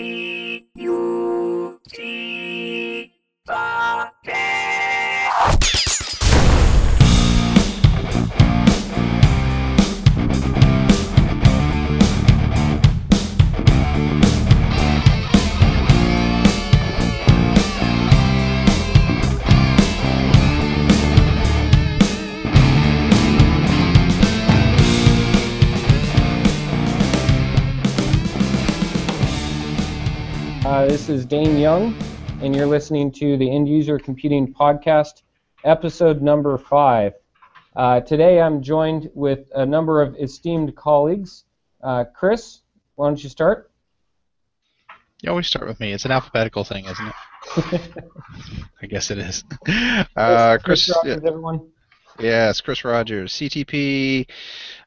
E is Dane Young, and you're listening to the End User Computing Podcast, episode number five. Uh, today I'm joined with a number of esteemed colleagues. Uh, Chris, why don't you start? You always start with me. It's an alphabetical thing, isn't it? I guess it is. Uh, Chris, Rogers, everyone. yes, Chris Rogers, CTP,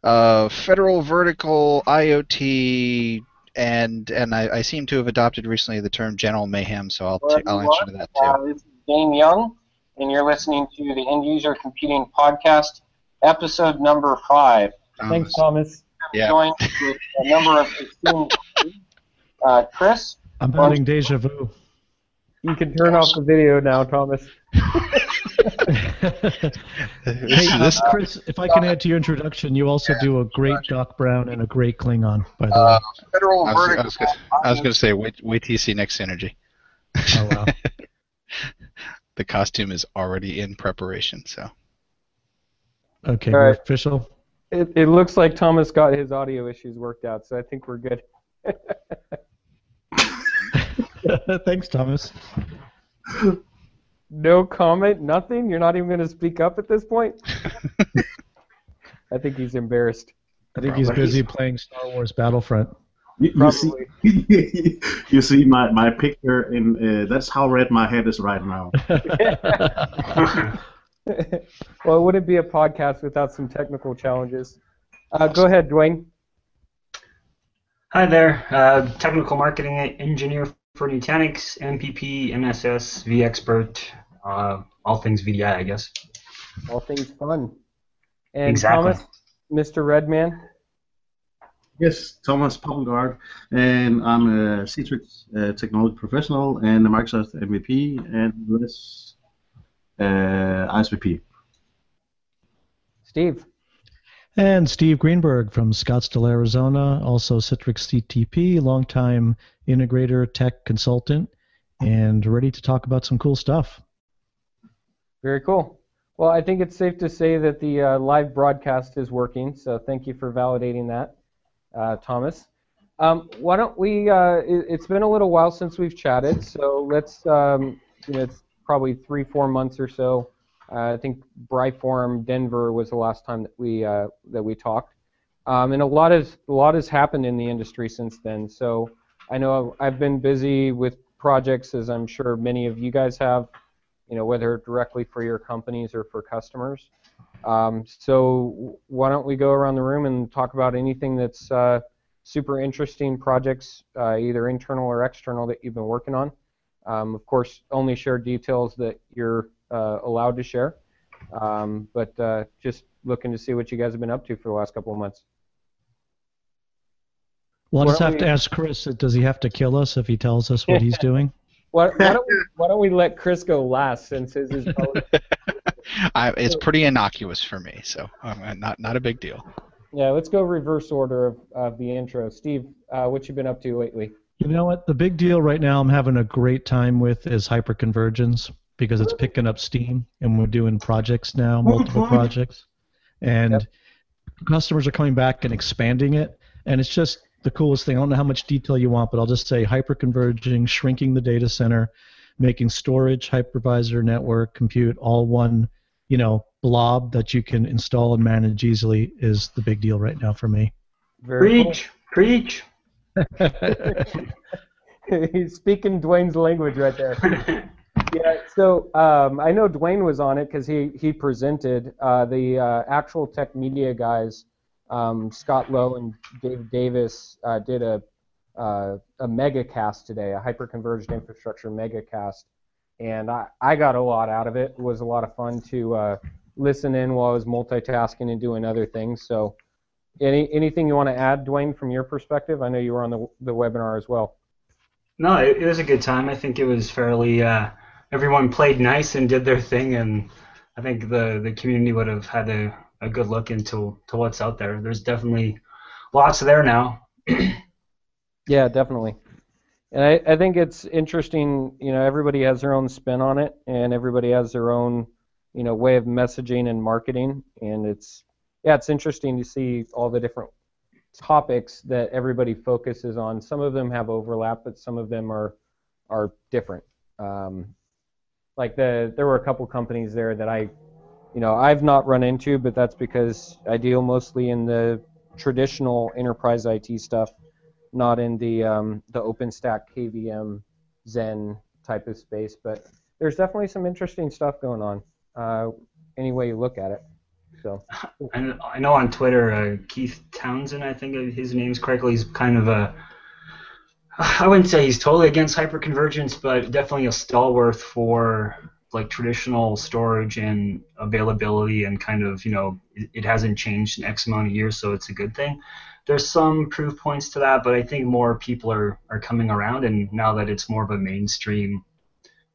uh, Federal Vertical IoT, and and I, I seem to have adopted recently the term General Mayhem, so I'll Hello, t- I'll answer to that too. Uh, this is Dane Young, and you're listening to the End User Computing Podcast, episode number five. Thomas. Thomas. Yeah. Joined with a number of esteemed. Uh, Chris, I'm having deja vu. you can turn off the video now, Thomas. This- Hey, uh, Chris, if I can add to your introduction, you also do a great Doc Brown and a great Klingon, by the Uh, way. Federal I was, I was gonna, was gonna say wait wait till you see next synergy. Oh, wow. the costume is already in preparation, so Okay, right. official. It, it looks like Thomas got his audio issues worked out, so I think we're good. Thanks, Thomas. No comment, nothing. You're not even going to speak up at this point. I think he's embarrassed. I think he's busy playing Star Wars Battlefront. You, you see, you see my, my picture, and uh, that's how red my head is right now. well, it wouldn't be a podcast without some technical challenges. Uh, go ahead, Dwayne. Hi there, uh, technical marketing engineer for Nutanix, MPP, MSS, vExpert, uh, all things VDI, I guess. All things fun. And Exactly. Thomas, Mr. Redman. yes, Thomas Poppelgaard, and I'm a Citrix uh, technology professional and a Microsoft MVP and less uh, ISVP. Steve. And Steve Greenberg from Scottsdale, Arizona, also Citrix CTP, longtime integrator, tech consultant, and ready to talk about some cool stuff. Very cool. Well, I think it's safe to say that the uh, live broadcast is working, so thank you for validating that, uh, Thomas. Um, why don't we? Uh, it, it's been a little while since we've chatted, so let's. Um, you know, it's probably three, four months or so. Uh, I think BriForum Denver was the last time that we uh, that we talked, um, and a lot has a lot has happened in the industry since then. So I know I've been busy with projects, as I'm sure many of you guys have you know, whether directly for your companies or for customers. Um, so why don't we go around the room and talk about anything that's uh, super interesting projects, uh, either internal or external, that you've been working on. Um, of course, only share details that you're allowed to share, um, but uh, just looking to see what you guys have been up to for the last couple of months. Well, I Why just don't have to ask Chris, does he have to kill us if he tells us what he's doing? Why, why, don't we, why don't we let Chris go last since his is I, it's pretty innocuous for me, so um, not not a big deal. Yeah, let's go reverse order of, of the intro. Steve, uh, what you been up to lately? You know what? The big deal right now I'm having a great time with is hyperconvergence because it's picking up steam and we're doing projects now, oh, multiple projects. And Yep. customers are coming back and expanding it. And it's just the coolest thing. I don't know how much detail you want, but I'll just say hyperconverging, shrinking the data center, making storage, hypervisor, network, compute all one, you know, blob that you can install and manage easily is the big deal right now for me. Very Preach, preach. He's speaking Dwayne's language right there. Yeah, so um, I know Dwayne was on it because he, he presented. Uh, the uh, ActualTech Media guys, um, Scott Lowe and Dave Davis, uh, did a, uh, a mega cast today, a hyperconverged infrastructure mega cast. And I, I got a lot out of it. It was a lot of fun to uh, listen in while I was multitasking and doing other things. So, any anything you want to add, Dwayne, from your perspective? I know you were on the, the webinar as well. No, it, it was a good time. I think it was fairly. Uh, everyone played nice and did their thing, and I think the the community would have had a, a good look into to what's out there. There's definitely lots there now. Yeah, definitely. And I, I think it's interesting, you know, everybody has their own spin on it and everybody has their own, you know, way of messaging and marketing and it's yeah, it's interesting to see all the different topics that everybody focuses on. Some of them have overlap, but some of them are are different. Um, like the there were a couple companies there that I you know, I've not run into, but that's because I deal mostly in the traditional enterprise IT stuff not in the um, the OpenStack KVM Xen type of space, but there's definitely some interesting stuff going on. Uh, any way you look at it. So. I I know on Twitter, uh, Keith Townsend, I think his name's correctly, he's kind of a. I wouldn't say he's totally against hyperconvergence, but definitely a stalwart for like traditional storage and availability and kind of you know it, hasn't changed in X amount of years, so it's a good thing there's some proof points to that, but I think more people are, are coming around, and now that it's more of a mainstream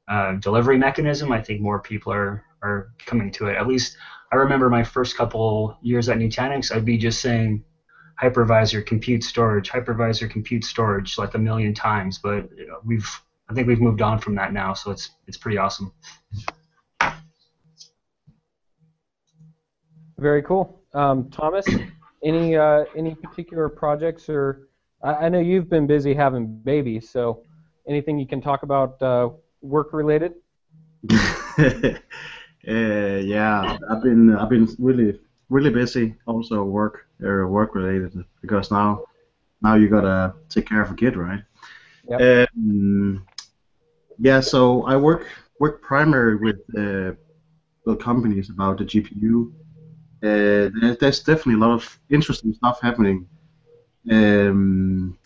uh, delivery mechanism, I think more people are, are coming to it. At least I remember my first couple years at Nutanix, I'd be just saying hypervisor compute storage, hypervisor compute storage like a million times, but you know, we've I think we've moved on from that now, so it's it's pretty awesome. Very cool, um, Thomas. Any uh, any particular projects or I, I know you've been busy having babies, so anything you can talk about uh, work related? uh, yeah, I've been I've been really really busy also work uh, work related because now now you gotta take care of a kid, right? Yep. Um, yeah, so I work work primarily with uh, with companies about the GPU uh, there's definitely a lot of interesting stuff happening. Um,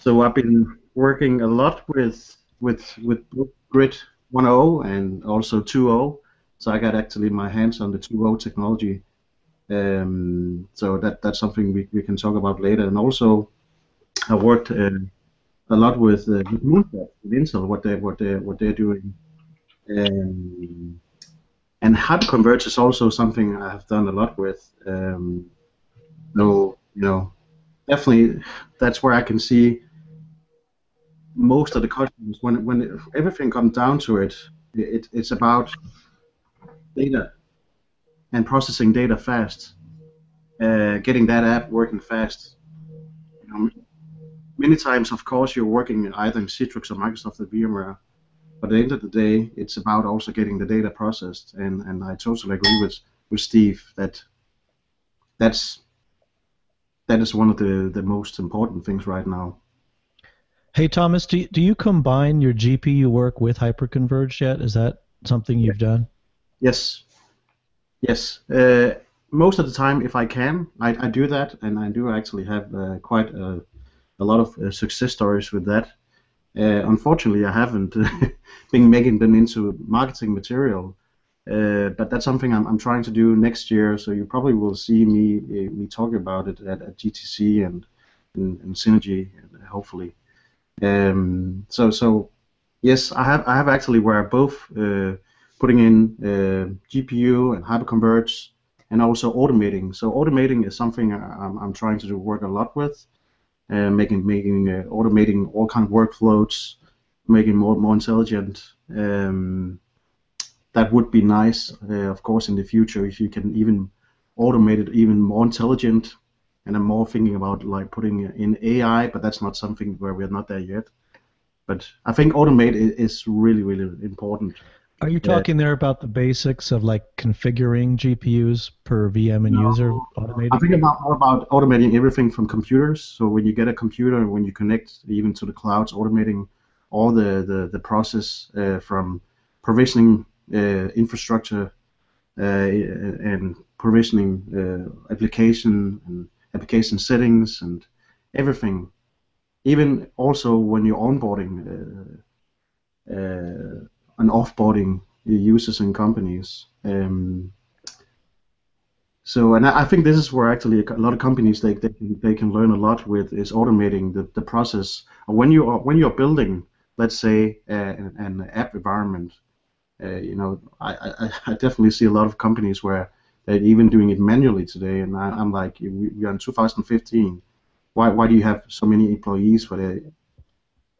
so I've been working a lot with with with Grid 1.0 and also 2.0. So I got actually my hands on the 2.0 technology. Um, so that that's something we, we can talk about later. And also, I worked uh, a lot with uh, with Intel, what they what they what they're doing. Um, and hyperconverge is also something I have done a lot with. Um, so you know, definitely that's where I can see most of the customers when when everything comes down to it, it, it's about data and processing data fast, uh, getting that app working fast. You know, many times, of course, you're working either in Citrix or Microsoft or VMware, but at the end of the day, it's about also getting the data processed, and, and I totally agree with, with Steve that that's that is one of the, the most important things right now. Hey Thomas, do you, do you combine your GPU work with hyperconverged yet? Is that something you've done? Yes, yes. Uh, most of the time, if I can, I, I do that, and I do actually have uh, quite a, a lot of uh, success stories with that. Uh, unfortunately, I haven't been making them into marketing material, uh, but that's something I'm, I'm trying to do next year. So you probably will see me uh, me talk about it at, at GTC and, and, and Synergy, hopefully. Um, so so yes, I have I have actually where both uh, putting in uh, GPU and hyperconverge and also automating. So automating is something I'm, I'm trying to do work a lot with uh, making making uh, automating all kind of workflows, making more more intelligent. Um, that would be nice, uh, of course, in the future if you can even automate it even more intelligent. And I'm more thinking about like putting in AI, but that's not something where we're not there yet. But I think automate is really really important. Are you talking there about the basics of like configuring GPUs per VM and no, user automated? I'm thinking about more about automating everything from computers. So when you get a computer, when you connect even to the clouds, automating all the the, the process uh, from provisioning uh, infrastructure uh, and provisioning uh, application and application settings and everything. Even also when you're onboarding uh, uh, and offboarding users and companies. Um, so, and I think this is where actually a lot of companies they, they they can learn a lot with is automating the, the process. When you are when you're building, let's say, an, app environment, uh, you know, I, I, I definitely see a lot of companies where they're even doing it manually today, and I, I'm like, we, we are in 2015. Why why do you have so many employees where they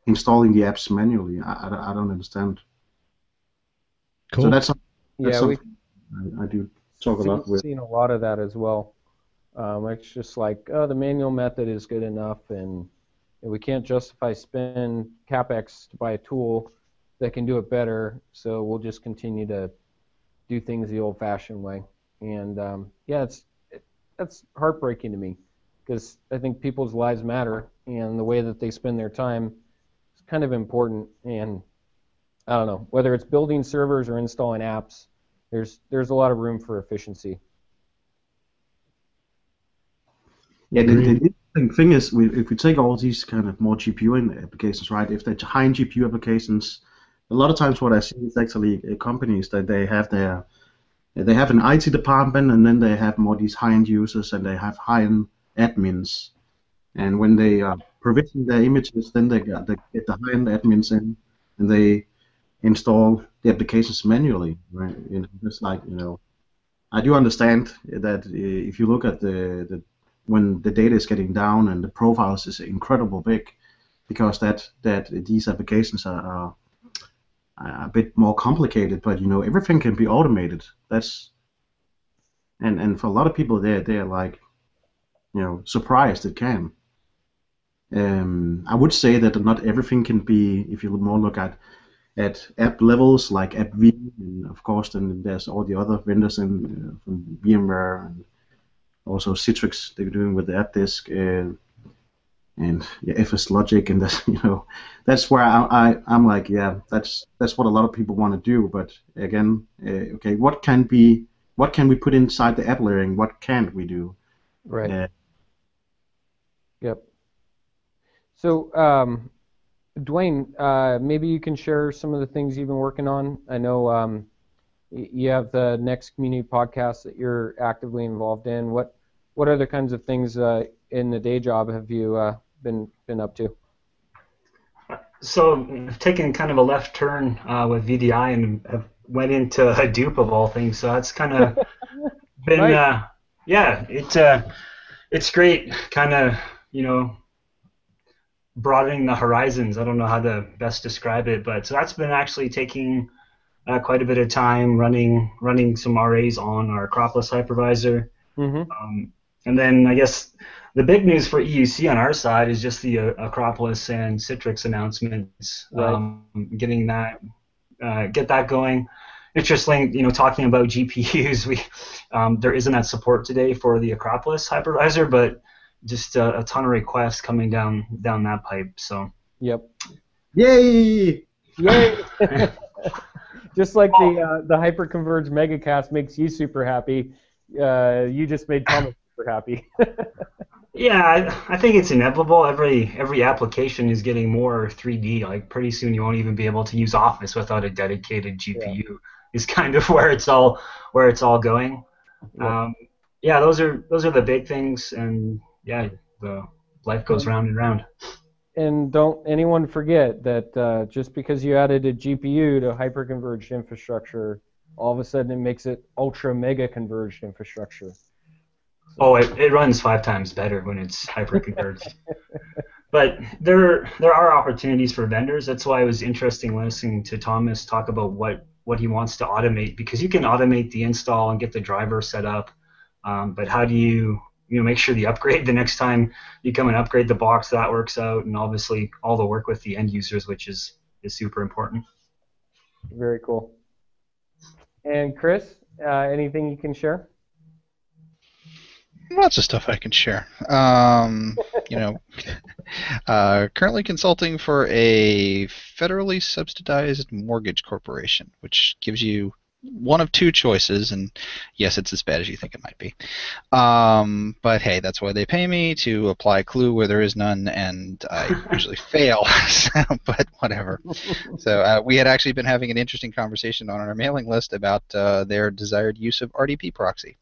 installing the apps manually? I, I, I don't understand. Cool. So that's, some- that's Yeah, we something I, I do talk a seen, lot with. seen a lot of that as well. Um, it's just like, oh, the manual method is good enough, and we can't justify spend capex to buy a tool that can do it better. So we'll just continue to do things the old-fashioned way. And um, yeah, it's it, that's heartbreaking to me because I think people's lives matter, and the way that they spend their time is kind of important. And I don't know whether it's building servers or installing apps there's there's a lot of room for efficiency. Yeah, the, the interesting thing is, we, if we take all these kind of more GPU applications, right? If they're high-end GPU applications, a lot of times what I see is actually uh, companies that they have their they have an IT department, and then they have more these high-end users, and they have high-end admins. And when they uh, provision their images, then they, get- they get the high-end admins in, and they install the applications manually, right? Just like you know, I do understand that if you look at the, the when the data is getting down and the profiles is incredible big, because that that these applications are, are a bit more complicated. But you know, everything can be automated. That's and and for a lot of people, they're they're like, you know, surprised it can. Um, I would say that not everything can be. If you more look at at app levels like AppV, and of course, then there's all the other vendors in uh, from VMware and also Citrix they're doing with the app disk uh, and yeah, FSLogix and that's you know that's where I, I I'm like yeah that's that's what a lot of people want to do but again uh, okay what can be what can we put inside the app layering what can't we do Right. Uh, Yep. So, um, Dwayne, uh, maybe you can share some of the things you've been working on. I know um, y- you have the next community podcast that you're actively involved in. What what other kinds of things uh, in the day job have you uh, been been up to? So I've taken kind of a left turn uh, with VDI and have went into Hadoop of all things. So that's kind of been, Right. uh, yeah, it's uh, it's great. Kind of, you know, broadening the horizons. I don't know how to best describe it, but so that's been actually taking uh, quite a bit of time running running some RAs on our Acropolis hypervisor. Mm-hmm. Um, and then I guess the big news for EUC on our side is just the uh, Acropolis and Citrix announcements. Right. Um, getting that, uh, get that going. Interestingly, you know, talking about GPUs. We um, there isn't that support today for the Acropolis hypervisor, but just a, a ton of requests coming down down that pipe. So Yep. yay Yay! just like the uh, the hyperconverged megacast makes you super happy, uh, you just made Thomas super happy. Yeah, I, I think it's inevitable. Every every application is getting more 3D. Like pretty soon, you won't even be able to use Office without a dedicated GPU. Is kind of where it's all where it's all going. Yeah. Um, yeah, those are those are the big things, and yeah, the life goes round and round. and don't anyone forget that uh, just because you added a GPU to hyperconverged infrastructure, all of a sudden it makes it ultra mega converged infrastructure. Oh, it, it runs five times better when it's hyperconverged. but there there are opportunities for vendors. That's why it was interesting listening to Thomas talk about what what he wants to automate because you can automate the install and get the driver set up. Um, but how do you you know make sure the upgrade the next time you come and upgrade the box that works out and obviously all the work with the end users which is is super important. Very cool. And Chris, uh, anything you can share? Lots of stuff I can share. Um, you know, uh, currently consulting for a federally subsidized mortgage corporation, which gives you one of two choices, and yes, it's as bad as you think it might be. Um, but hey, that's why they pay me to apply Clue where there is none, and I usually fail. So, but whatever. So uh, we had actually been having an interesting conversation on our mailing list about uh, their desired use of RDP proxy.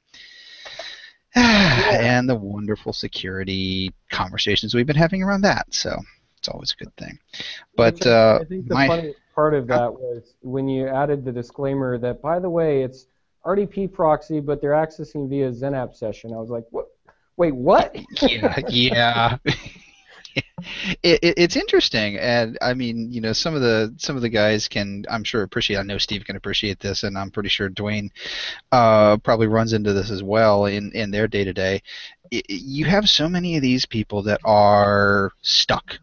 and the wonderful security conversations we've been having around that. So it's always a good thing. But uh, I think the my funny part of that was when you added the disclaimer that, by the way, it's RDP proxy, but they're accessing via XenApp session. I was like, what? Wait, what? yeah, yeah. it, it, it's interesting, and I mean, you know, some of the some of the guys can, I'm sure, appreciate. I know Steve can appreciate this, and I'm pretty sure Dwayne uh, probably runs into this as well in in their day to day. You have so many of these people that are stuck.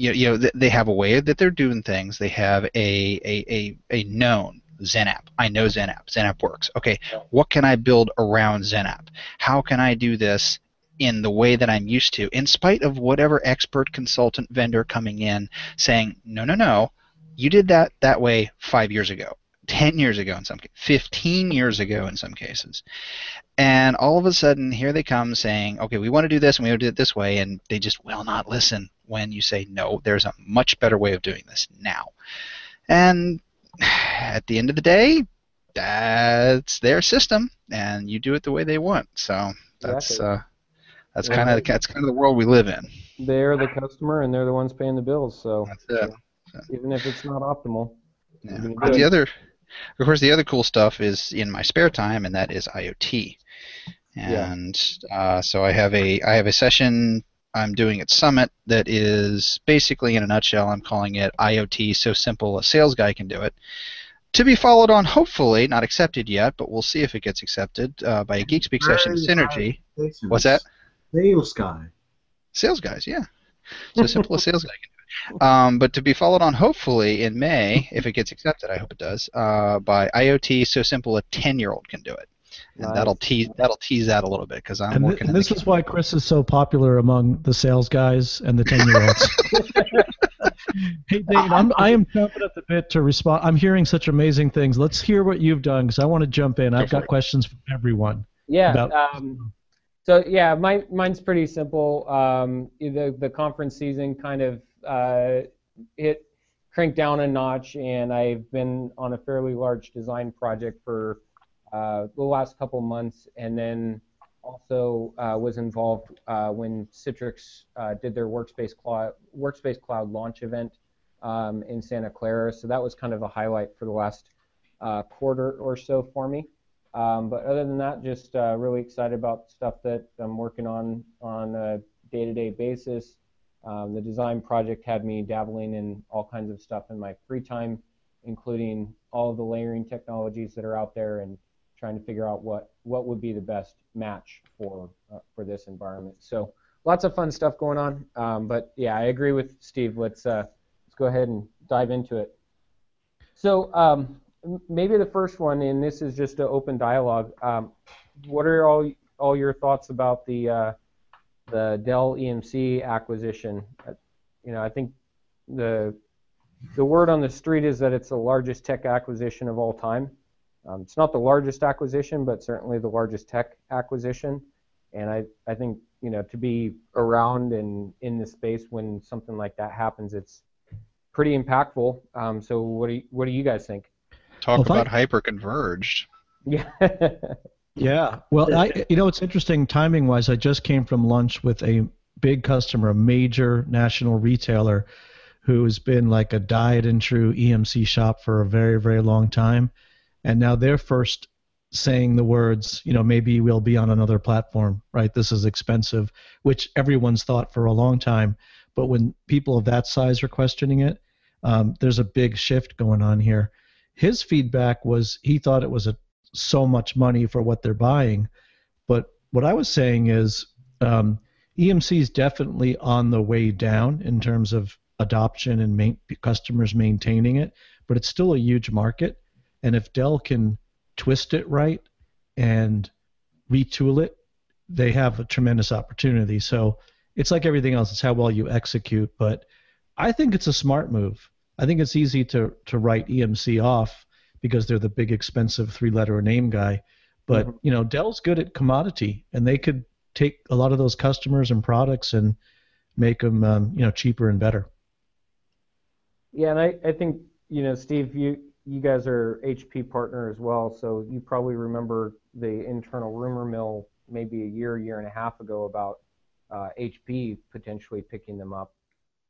You, you know, they have a way that they're doing things. They have a a, a, a known XenApp. I know XenApp. XenApp works. Okay, what can I build around XenApp? How can I do this in the way that I'm used to, in spite of whatever expert consultant vendor coming in saying, no, no, no, you did that that way five years ago, 10 years ago in some cases, 15 years ago in some cases. And all of a sudden, here they come saying, okay, we want to do this and we want to do it this way, and they just will not listen when you say, no, there's a much better way of doing this now. And at the end of the day, that's their system, and you do it the way they want. So that's Exactly. uh, that's Yeah. kind of that's kind of the world we live in. They're the customer and they're the ones paying the bills. So That's it. even if it's not optimal, Yeah. But the other, of course, the other cool stuff is in my spare time, and that is IoT. Yeah. And uh, so I have a I have a session I'm doing at Summit that is basically, in a nutshell, I'm calling it IoT so simple a sales guy can do it. To be followed on, hopefully, not accepted yet, but we'll see if it gets accepted uh, by a Geek Speak session Synergy. What's that? Sales guy. Sales guys, yeah. So simple a sales guy can do it. Um, but to be followed on hopefully in May, if it gets accepted, I hope it does, uh, by IoT so simple a ten year old can do it. And Nice. that'll tease that'll tease that a little bit because I'm And, thi- working and this is why Chris is so popular among the sales guys and the 10 year olds. hey, Dave, I'm, I am jumping at the bit to respond. I'm hearing such amazing things. Let's hear what you've done because I want to jump in. I've got questions for everyone. Yeah. about- Um, so yeah, mine, mine's pretty simple. Um, the the conference season kind of uh, hit cranked down a notch, and I've been on a fairly large design project for the last couple months, and then also uh, was involved uh, when Citrix uh, did their Workspace Cloud Workspace Cloud launch event um, in Santa Clara. So that was kind of a highlight for the last uh, quarter or so for me. Um, but other than that, just uh, really excited about stuff that I'm working on on a day-to-day basis. Um, the design project had me dabbling in all kinds of stuff in my free time, including all the layering technologies that are out there and trying to figure out what, what would be the best match for uh, for this environment. So lots of fun stuff going on. Um, but yeah, I agree with Steve. Let's uh, let's go ahead and dive into it. So um, maybe the first one, and this is just an open dialogue. Um, what are all all your thoughts about the uh, the Dell EMC acquisition? Uh, You know, I think the the word on the street is that it's the largest tech acquisition of all time. Um, it's not the largest acquisition, but certainly the largest tech acquisition. And I, I think you know to be around and in the space when something like that happens, it's pretty impactful. Um, so what do you, what do you guys think? talk Well, if I- about hyper converged. Yeah. Yeah. Well, I, you know, it's interesting timing wise. I just came from lunch with a big customer, a major national retailer who's been like a died and true EMC shop for a very, very long time. And now they're first saying the words, you know, maybe we'll be on another platform, right? This is expensive, which everyone's thought for a long time. But when people of that size are questioning it, um, there's a big shift going on here. His feedback was he thought it was a so much money for what they're buying. But what I was saying is um, EMC is definitely on the way down in terms of adoption and main, customers maintaining it, but it's still a huge market. And if Dell can twist it right and retool it, they have a tremendous opportunity. So it's like everything else, it's how well you execute. But I think it's a smart move. I think it's easy to, to write EMC off because they're the big expensive three letter name guy. But Mhm. you know, Dell's good at commodity, and they could take a lot of those customers and products and make them um, you know cheaper and better. Yeah, and I, I think, you know, Steve, you, you guys are HP partner as well, so you probably remember the internal rumor mill maybe a year, year and a half ago about uh, HP potentially picking them up.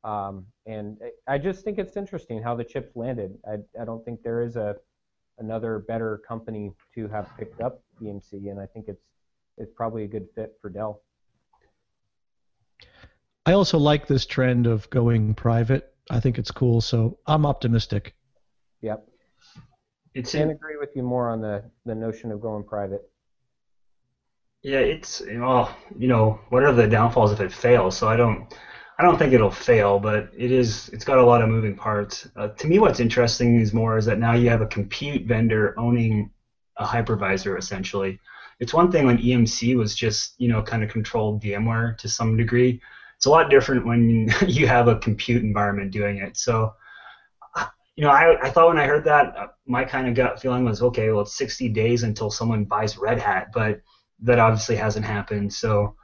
Um, and I just think it's interesting how the chips landed. I, I don't think there is a another better company to have picked up EMC, and I think it's it's probably a good fit for Dell. I also like this trend of going private. I think it's cool, so I'm optimistic. Yep. It's Can't in, agree with you more on the, the notion of going private. yeah, it's well, you know, what are the downfalls if it fails? So I don't, I don't think it'll fail, but it is, it's got a lot of moving parts. Uh, to me, what's interesting is more is that now you have a compute vendor owning a hypervisor essentially. It's one thing when EMC was just, you know, kind of controlled VMware to some degree. It's a lot different when you have a compute environment doing it. So you know, I, I thought when I heard that, uh, my kind of gut feeling was, okay, well, it's 60 days until someone buys Red Hat, but that obviously hasn't happened. So,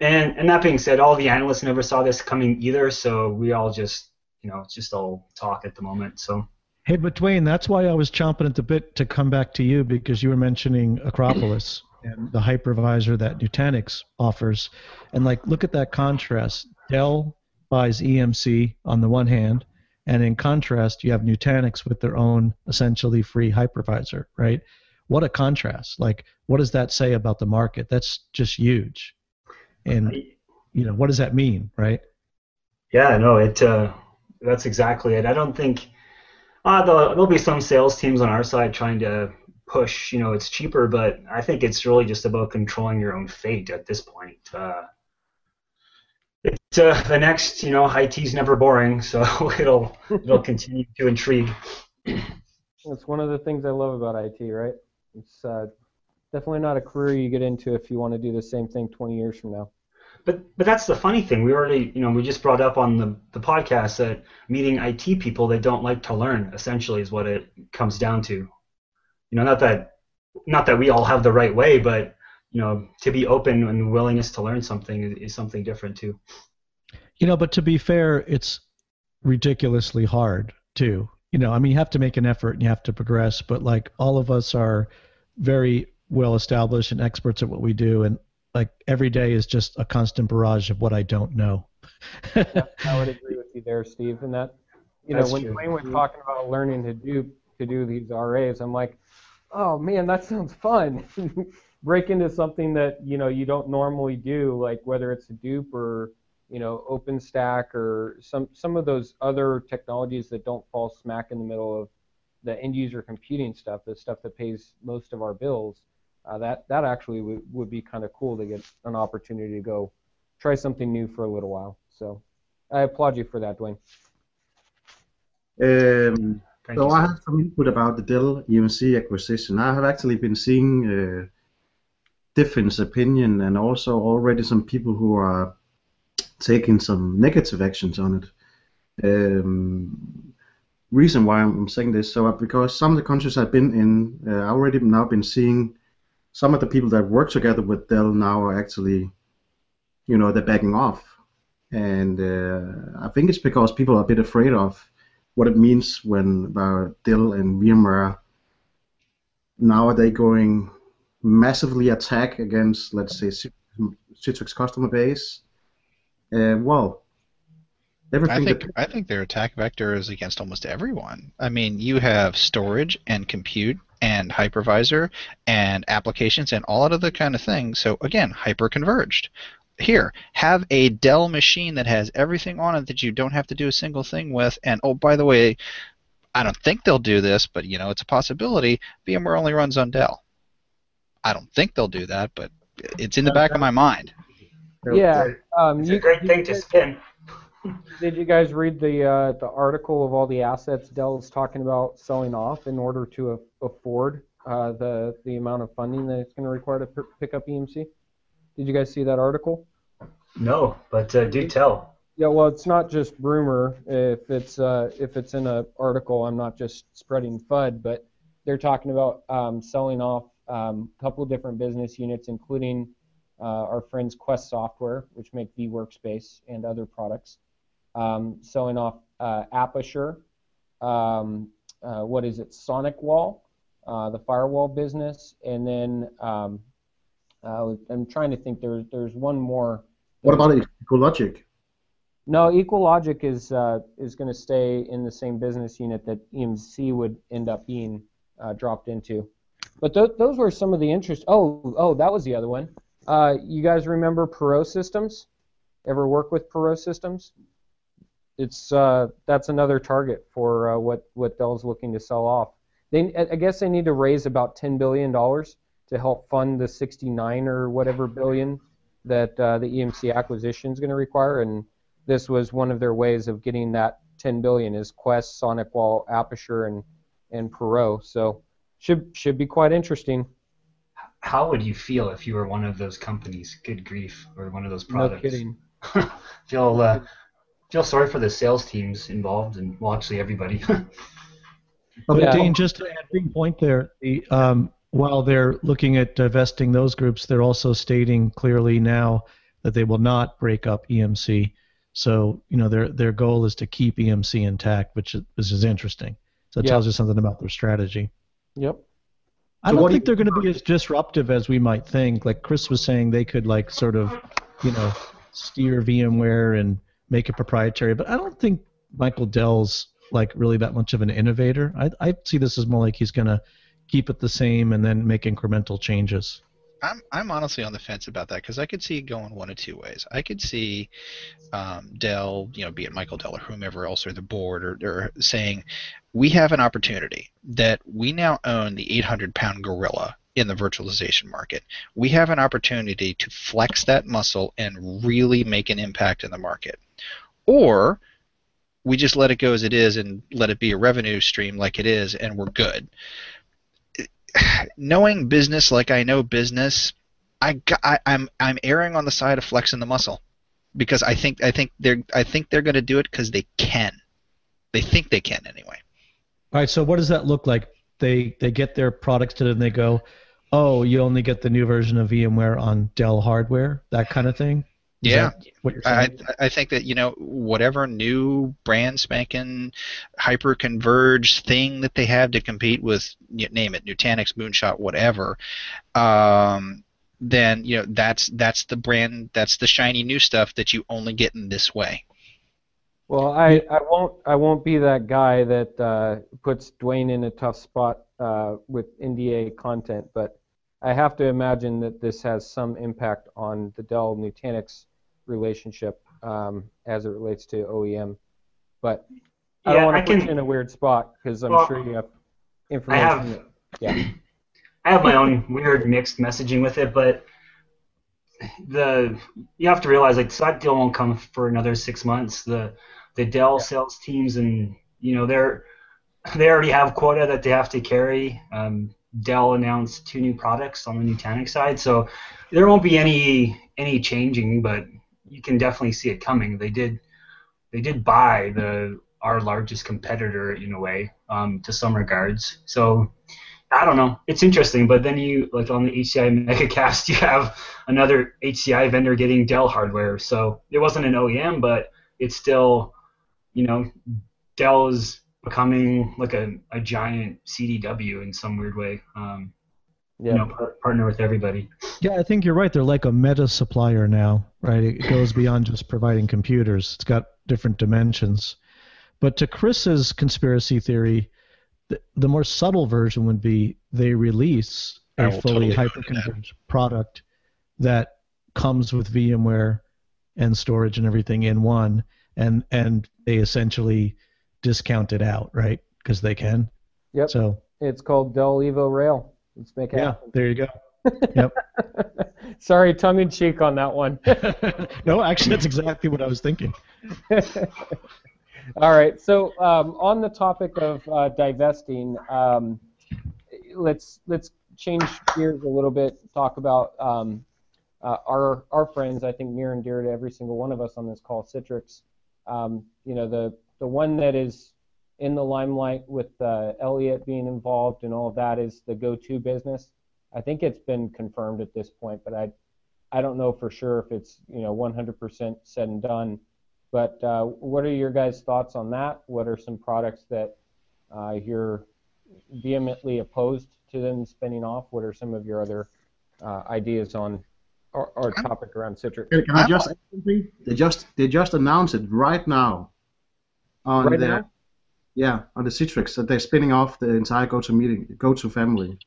and and that being said, all the analysts never saw this coming either. So we all just, you know, it's just all talk at the moment. So. Hey, but Dwayne, that's why I was chomping at the bit to come back to you because you were mentioning Acropolis and the hypervisor that Nutanix offers. And like, look at that contrast. Dell buys EMC on the one hand, and in contrast, you have Nutanix with their own essentially free hypervisor, right? What a contrast. Like, what does that say about the market? That's just huge. And, you know, what does that mean, right? Yeah, no, it. Uh, that's exactly it. I don't think uh, there'll, be some sales teams on our side trying to push. You know, it's cheaper, but I think it's really just about controlling your own fate at this point. Uh, it's uh, the next, you know, IT's never boring, so it'll it'll continue to intrigue. That's one of the things I love about IT, right? It's uh, definitely not a career you get into if you want to do the same thing 20 years from now. But but that's the funny thing. We already, you know, we just brought up on the the podcast that meeting IT people that don't like to learn essentially is what it comes down to. You know, not that not that we all have the right way, but you know, to be open and willingness to learn something is, is something different too. You know, but to be fair, it's ridiculously hard too. You know, I mean, you have to make an effort and you have to progress, but like all of us are very well established and experts at what we do, and like every day is just a constant barrage of what I don't know. I would agree with you there, Steve. And that, you know, when true. Dwayne was talking about learning to do to do these RAs, I'm like, oh man, that sounds fun. Break into something that you know you don't normally do, like whether it's Hadoop or you know OpenStack or some some of those other technologies that don't fall smack in the middle of the end user computing stuff, the stuff that pays most of our bills. Uh, that that actually would, would be kind of cool to get an opportunity to go try something new for a little while. So I applaud you for that, Dwayne. Um, Thank so you, I have some input about the Dell EMC acquisition. I have actually been seeing different opinion and also already some people who are taking some negative actions on it. Um, reason why I'm saying this, so uh, because some of the countries I've been in, uh, already now been seeing some of the people that work together with Dell now are actually, you know, they're backing off, and uh, I think it's because people are a bit afraid of what it means when uh, Dell and VMware now are they going massively attack against, let's say, Citrix customer base. Uh, well, everything I think that I think their attack vector is against almost everyone. I mean, you have storage and compute and hypervisor and applications and all of the kind of things. So again, hyper converged. Here, have a Dell machine that has everything on it that you don't have to do a single thing with. And oh, by the way, I don't think they'll do this, but you know, it's a possibility. VMware only runs on Dell. I don't think they'll do that, but it's in the back of my mind. Yeah, um, It's you, a great thing to spin. Did you guys read the uh, the article of all the assets Dell's talking about selling off in order to a- afford uh, the the amount of funding that it's going to require to p- pick up EMC? Did you guys see that article? No, but uh, do tell. Yeah, well, it's not just rumor. If it's uh, if it's in an article, I'm not just spreading FUD, but they're talking about um, selling off um, a couple different business units, including uh, our friends Quest Software, which make vWorkspace and other products, um, selling off uh, Aperture, um, uh, what is it, SonicWall, uh, the firewall business, and then um, Uh, I'm trying to think. There's there's one more. What about EqualLogic? No, EqualLogic is uh, is going to stay in the same business unit that EMC would end up being uh, dropped into. But th- those were some of the interest. Oh, oh, that was the other one. Uh, you guys remember Perot Systems? Ever work with Perot Systems? It's uh, that's another target for uh, what what Dell's looking to sell off. They, I guess they need to raise about 10 billion dollars to help fund the 69 or whatever billion that uh, the EMC acquisition is going to require, and this was one of their ways of getting that 10 billion is Quest, SonicWall, Aperture, and and Perot. So should should be quite interesting. How would you feel if you were one of those companies? Good grief, or one of those products. No kidding. feel uh, feel sorry for the sales teams involved and well, actually everybody. But Yeah. Dane, just to add a big point there, the, um, while they're looking at divesting those groups, they're also stating clearly now that they will not break up EMC. So you know their their goal is to keep EMC intact, which is, which is interesting. So it Yeah. tells you something about their strategy. Yep. I So don't what do think they're going to be as disruptive as we might think. Like Chris was saying, they could like sort of, you know, steer VMware and make it proprietary. But I don't think Michael Dell's like really that much of an innovator. I I see this as more like he's going to keep it the same and then make incremental changes. I'm I'm honestly on the fence about that because I could see it going one of two ways. I could see um, Dell, you know, be it Michael Dell or whomever else, or the board, or, or saying, we have an opportunity that we now own the 800 pound gorilla in the virtualization market. We have an opportunity to flex that muscle and really make an impact in the market. Or we just let it go as it is and let it be a revenue stream like it is, and we're good knowing business like I know business, I, I I'm I'm erring on the side of flexing the muscle because I think I think they're I think they're going to do it because they can. They think they can anyway. All right. So what does that look like? They they get their products to them they go, oh, you only get the new version of VMware on Dell hardware, that kind of thing. Is Yeah. What you're I saying? I think that you know whatever new brand spanking hyper converged thing that they have to compete with name it Nutanix Moonshot whatever um, then you know that's that's the brand that's the shiny new stuff that you only get in this way Well, I, I won't I won't be that guy that uh, puts Dwayne in a tough spot uh, with NDA content, but I have to imagine that this has some impact on the Dell Nutanix relationship um, as it relates to OEM. But I don't Yeah, want I to put can- you in a weird spot because I'm Well, sure you have information. I have that- yeah. I have my own weird mixed messaging with it, but the you have to realize like that deal won't come for another six months. The the Dell sales teams and you know they're they already have quota that they have to carry. Um, Dell announced two new products on the Nutanix side, so there won't be any any changing, but you can definitely see it coming. They did they did buy the our largest competitor in a way um, to some regards. So I don't know. It's interesting, but then you like on the HCI Megacast, you have another HCI vendor getting Dell hardware. So it wasn't an OEM, but it's still, you know, Dell is becoming like a, a giant CDW in some weird way. Um, Yeah. You know, par- partner with everybody. Yeah, I think you're right. They're like a meta supplier now, right? It goes beyond just providing computers. It's got different dimensions. But to Chris's conspiracy theory, the, the more subtle version would be they release a fully totally go into hyperconverged product that comes with VMware and storage and everything in one, and and they essentially discount it out, right? Because they can. Yep. So It's called Dell Evo Rail. Let's make it yeah, happen. there you go. Yep. Sorry, tongue in cheek on that one. no, actually, that's exactly what I was thinking. All right. So um, on the topic of uh, divesting, um, let's let's change gears a little bit. Talk about um, uh, our our friends. I think near and dear to every single one of us on this call, Citrix. Um, you know the the one that is in the limelight with uh, Elliott being involved and all of that is the GoTo business. I think it's been confirmed at this point, but I I don't know for sure if it's you know 100% said and done. But uh, what are your guys' thoughts on that? What are some products that uh, you're vehemently opposed to them spinning off? What are some of your other uh, ideas on our, our topic around Citrix. Can, can I just add something? They just they just announced it right now. On Right the, now? Yeah, on the Citrix that they're spinning off the entire GoToMeeting, GoTo family.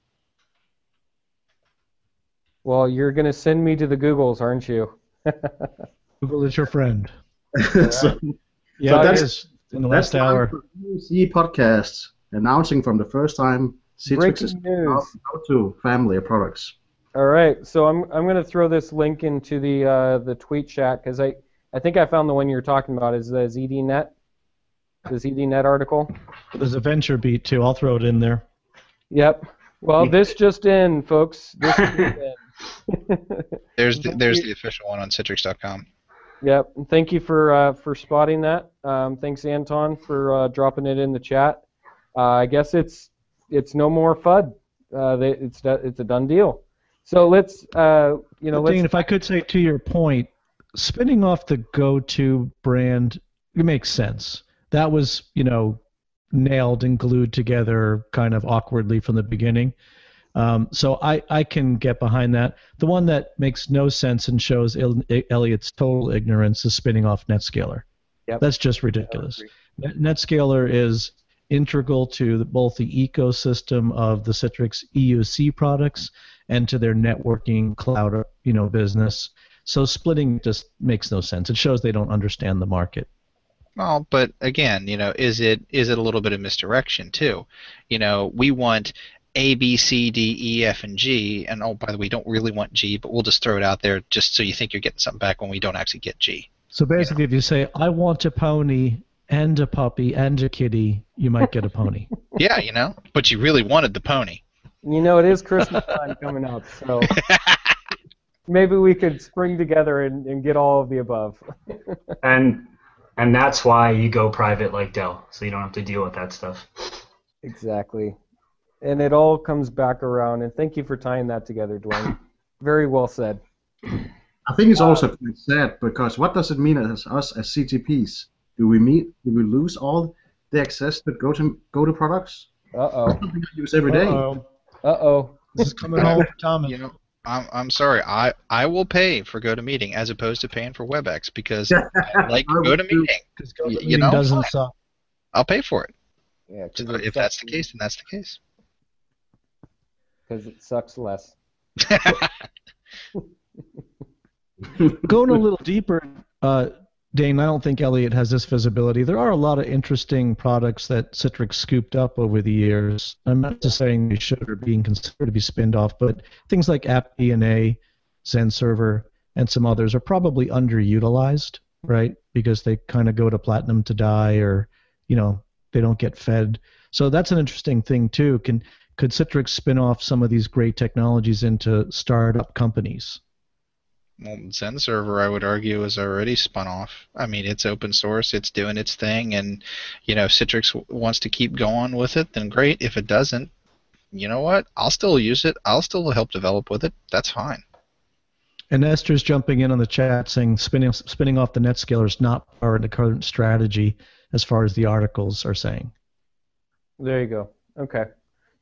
Well, you're going to send me to the Googles, aren't you? Google is your friend. so Yeah, it that's- is. In the that's last hour. time for C podcasts announcing from the first time Citrix is Breaking spinning news. GoTo family of products. All right, so I'm I'm going to throw this link into the uh, the tweet chat because I I think I found the one you're talking about is the ZDNet, the ZDNet article. There's a VentureBeat too. I'll throw it in there. Yep. Well, this just in, folks. This just in. There's the, there's the official one on Citrix.com. Yep. and Thank you for uh, for spotting that. Um, thanks, Anton, for uh, dropping it in the chat. Uh, I guess it's it's no more FUD. Uh, they, it's it's a done deal. So let's uh, you know But let's Dane, if I could say to your point, spinning off the GoTo brand it makes sense. That was, you know, nailed and glued together kind of awkwardly from the beginning. Um, so I, I can get behind that. The one that makes no sense and shows Il- Elliott's total ignorance is spinning off NetScaler. Yep. That's just ridiculous. Net- NetScaler is integral to the, both the ecosystem of the Citrix EUC products and to their networking cloud, you know, business. So splitting just makes no sense. It shows they don't understand the market. Well, but again, you know, is it is it a little bit of misdirection too? You know, we want A, B, C, D, E, F, and G, and oh, by the way, we don't really want G, but we'll just throw it out there just so you think you're getting something back when we don't actually get G. So basically, if you say I want a pony and a puppy and a kitty, you might get a pony. Yeah, you know, but you really wanted the pony. You know, it is Christmas time coming up, so maybe we could spring together and, and get all of the above. and and that's why you go private like Dell, so you don't have to deal with that stuff. exactly. And it all comes back around. And thank you for tying that together, Dwayne. Very well said. I think it's also quite sad because what does it mean as us as CTPs? Do we meet? Do we lose all the access to go to products? Uh oh. Use every day. Uh-oh. Uh oh. This is coming home for Thomas. You know, I'm, I'm sorry. I, I will pay for GoToMeeting as opposed to paying for WebEx because I like I would GoToMeeting. too. Because Y- you know, doesn't suck. I'll pay for it. Yeah, So if that's the case, then that's the case. Because it sucks less. Going a little deeper, uh, Dane, I don't think Elliott has this visibility. There are a lot of interesting products that Citrix scooped up over the years. I'm not just saying they should or being considered to be spinned off, but things like AppDNA, XenServer, and some others are probably underutilized, right? Because they kind of go to platinum to die, or you know they don't get fed. So that's an interesting thing too. Can could Citrix spin off some of these great technologies into startup companies? Well, XenServer, I would argue, is already spun off. I mean, it's open source, it's doing its thing, and you know, if Citrix w- wants to keep going with it, then great. If it doesn't, you know what? I'll still use it. I'll still help develop with it. That's fine. And Esther's jumping in on the chat saying spinning spinning off the NetScaler is not part of the current strategy as far as the articles are saying. There you go. Okay.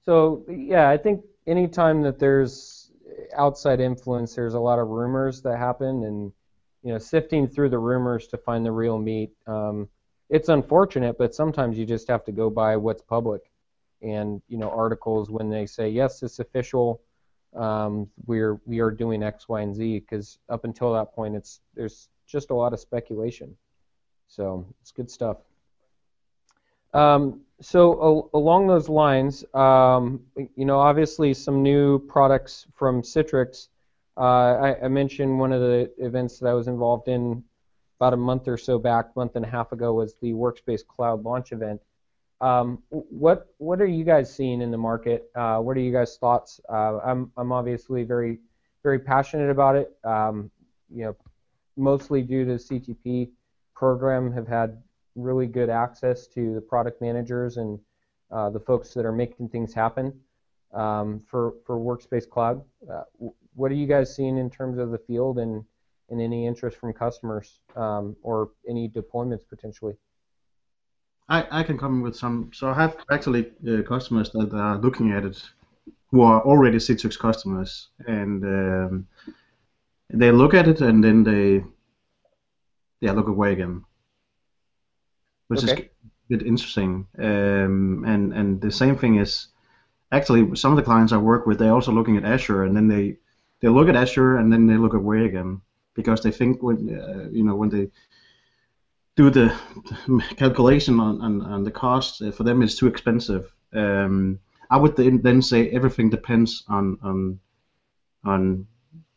So yeah, I think anytime that there's outside influence, there's a lot of rumors that happen, and you know, sifting through the rumors to find the real meat. Um, it's unfortunate, but sometimes you just have to go by what's public, and you know, articles when they say yes, it's official. Um, we're we are doing X, Y, and Z because up until that point, it's there's just a lot of speculation. So it's good stuff. Um, so along those lines, um, you know, obviously some new products from Citrix. Uh, I, I mentioned one of the events that I was involved in about a month or so back, month and a half ago, was the Workspace Cloud launch event. Um, what what are you guys seeing in the market? Uh, what are you guys' thoughts? Uh, I'm I'm obviously very very passionate about it. Um, you know, mostly due to CTP program, have had really good access to the product managers and uh, the folks that are making things happen um, for for Workspace Cloud. Uh, what are you guys seeing in terms of the field and and any interest from customers um, or any deployments potentially? I, I can come with some. So I have actually uh, customers that are looking at it who are already Citrix customers, and um, they look at it and then they yeah look away again, which is Okay. a bit interesting. Um, and and the same thing is actually some of the clients I work with they're also looking at Azure and then they they look at Azure and then they look away again because they think when uh, you know when they do the calculation on, on, on the cost uh, for them it's too expensive. Um, I would then, then say everything depends on on on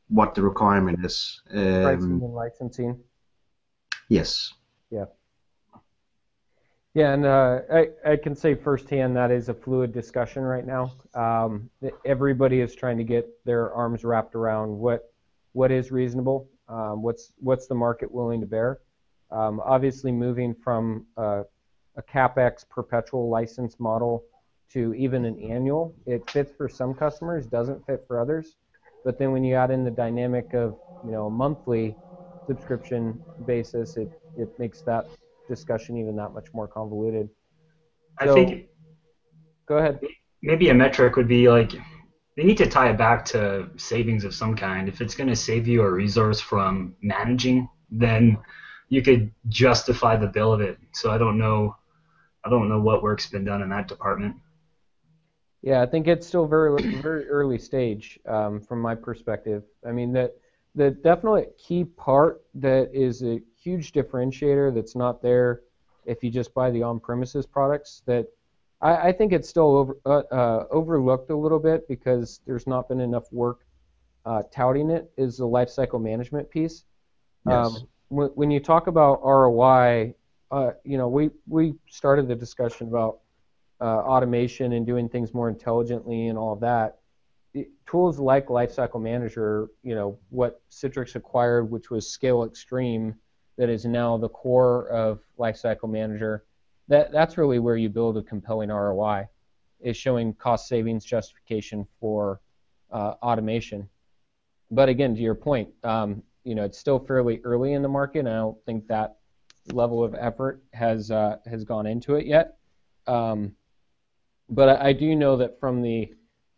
what the requirement is. Pricing Um, and licensing. yes. Yeah, and uh, I, I can say firsthand that is a fluid discussion right now. Um, everybody is trying to get their arms wrapped around what what is reasonable, um, what's what's the market willing to bear. Um, obviously, moving from a capex perpetual license model to even an annual, it fits for some customers, doesn't fit for others. But then when you add in the dynamic of you know a monthly subscription basis, it it makes that discussion even that much more convoluted. I So- think Go ahead. maybe a metric would be like they need to tie it back to savings of some kind. If it's going to save you a resource from managing, then you could justify the bill of it. So I don't know, I don't know what work's been done in that department. Yeah, I think it's still very very early stage um, from my perspective. I mean, that the definite key part that is a huge differentiator that's not there if you just buy the on-premises products that I, I think it's still over, uh, uh, overlooked a little bit because there's not been enough work uh, touting it is the lifecycle management piece. Yes. Um, when, when you talk about ROI, uh, you know, we, we started the discussion about uh, automation and doing things more intelligently and all of that. It- tools like Lifecycle Manager, you know, what Citrix acquired, which was ScaleXtreme, that is now the core of Lifecycle Manager. That that's really where you build a compelling ROI, is showing cost savings justification for uh, automation. But again, to your point, um, you know, it's still fairly early in the market, and I don't think that level of effort has uh, has gone into it yet. Um, but I, I do know that from the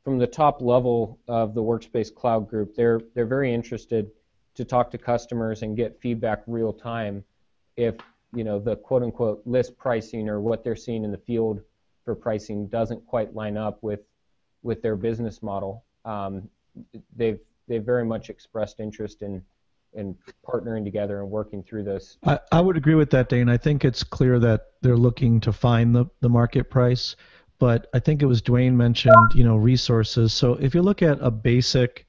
from the top level of the Workspace Cloud Group, they're they're very interested to talk to customers and get feedback real time if you know the quote unquote list pricing or what they're seeing in the field for pricing doesn't quite line up with with their business model. Um, they've they've very much expressed interest in in partnering together and working through this. I, I would agree with that, Dane. I think it's clear that they're looking to find the, the market price. But I think it was Dwayne mentioned, you know, resources. So if you look at a basic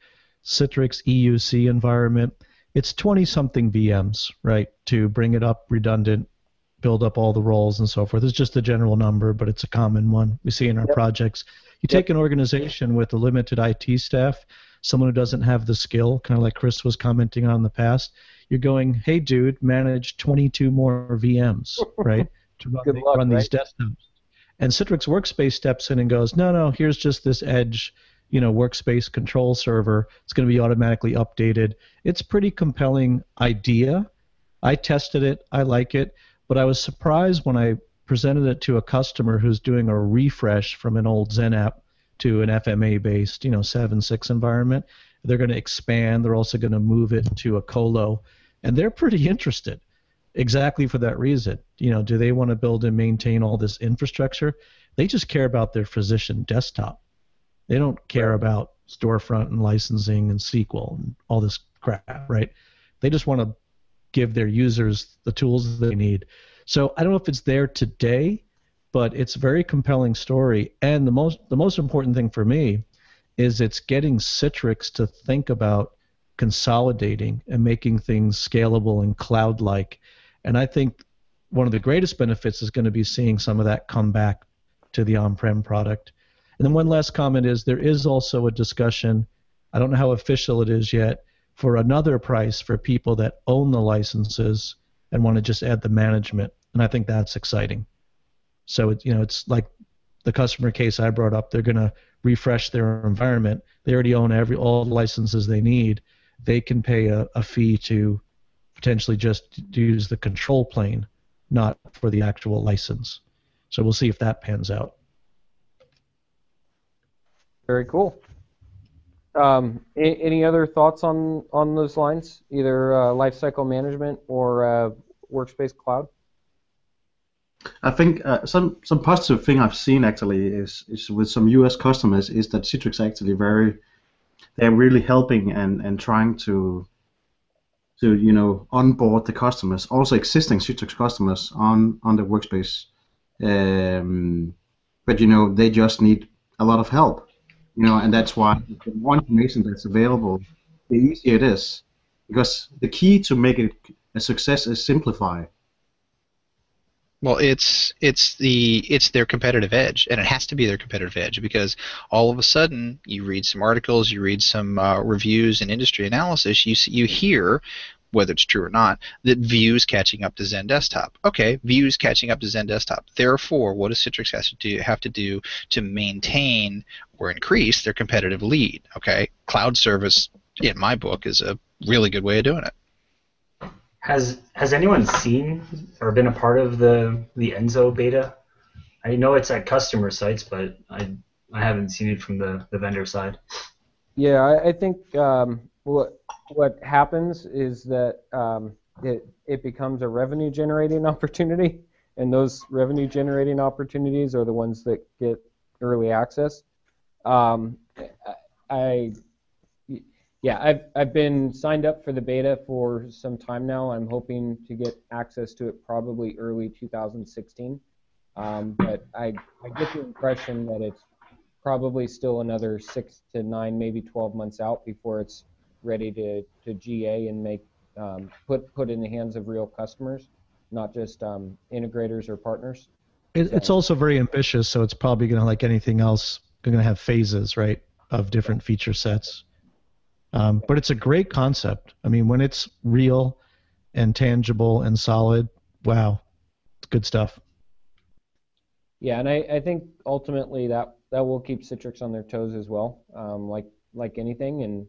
Citrix EUC environment, it's 20 something VMs, right, to bring it up redundant, build up all the roles and so forth. It's just a general number, but it's a common one we see in our Yep. projects. You take an organization with a limited IT staff, someone who doesn't have the skill, kind of like Chris was commenting on in the past, you're going, hey, dude, manage 22 more VMs, right, to run, the- luck, run these desktops. And Citrix Workspace steps in and goes, no, no, here's just this Edge, you know, workspace control server. It's going to be automatically updated. It's pretty compelling idea. I tested it. I like it, but I was surprised when I presented it to a customer who's doing a refresh from an old XenApp to an FMA-based, you know, 7.6 environment. They're going to expand. They're also going to move it to a colo, and they're pretty interested exactly for that reason. You know, do they want to build and maintain all this infrastructure? They just care about their physician desktop. They don't care about storefront and licensing and SQL and all this crap, right? They just want to give their users the tools they need. So I don't know if it's there today, but it's a very compelling story. And the most the most important thing for me is it's getting Citrix to think about consolidating and making things scalable and cloud-like. And I think one of the greatest benefits is going to be seeing some of that come back to the on-prem product. And then one last comment is there is also a discussion, I don't know how official it is yet, for another price for people that own the licenses and want to just add the management. And I think that's exciting. So it's you know it's like the customer case I brought up. They're going to refresh their environment. They already own every all the licenses they need. They can pay a, a fee to potentially just use the control plane, not for the actual license. So we'll see if that pans out. Very cool. Um, any other thoughts on on those lines, either uh, lifecycle management or uh, workspace cloud? I think uh, some some positive thing I've seen actually is is with some U.S. customers is that Citrix actually very they're really helping and and trying to to you know onboard the customers, also existing Citrix customers on on the workspace. Um, but you know they just need a lot of help, you know, and that's why the more information that's available, the easier it is, because the key to make it a success is simplify. Well, it's it's the it's their competitive edge, and it has to be their competitive edge because all of a sudden you read some articles, you read some uh, reviews and industry analysis, you you hear whether it's true or not, that View's catching up to XenDesktop. Okay, View's catching up to XenDesktop. Therefore, what does Citrix have to do, have to do to maintain or increase their competitive lead? Okay, cloud service, in my book, is a really good way of doing it. Has has anyone seen or been a part of the the Enzo beta? I know it's at customer sites, but I I haven't seen it from the, the vendor side. Yeah, I, I think um, what what happens is that um, it it becomes a revenue generating opportunity, and those revenue generating opportunities are the ones that get early access. Um, I yeah, I've I've been signed up for the beta for some time now. I'm hoping to get access to it probably early 2016. Um, but I I get the impression that it's probably still another six to nine, maybe 12 months out before it's ready to, to GA and make um, put put in the hands of real customers, not just um, integrators or partners. It, it's also very ambitious, so it's probably going to, like anything else, going to have phases, right, of different feature sets. Um, but it's a great concept. I mean, when it's real and tangible and solid, wow, it's good stuff. Yeah, and I, I think ultimately that that will keep Citrix on their toes as well, um, like like anything. And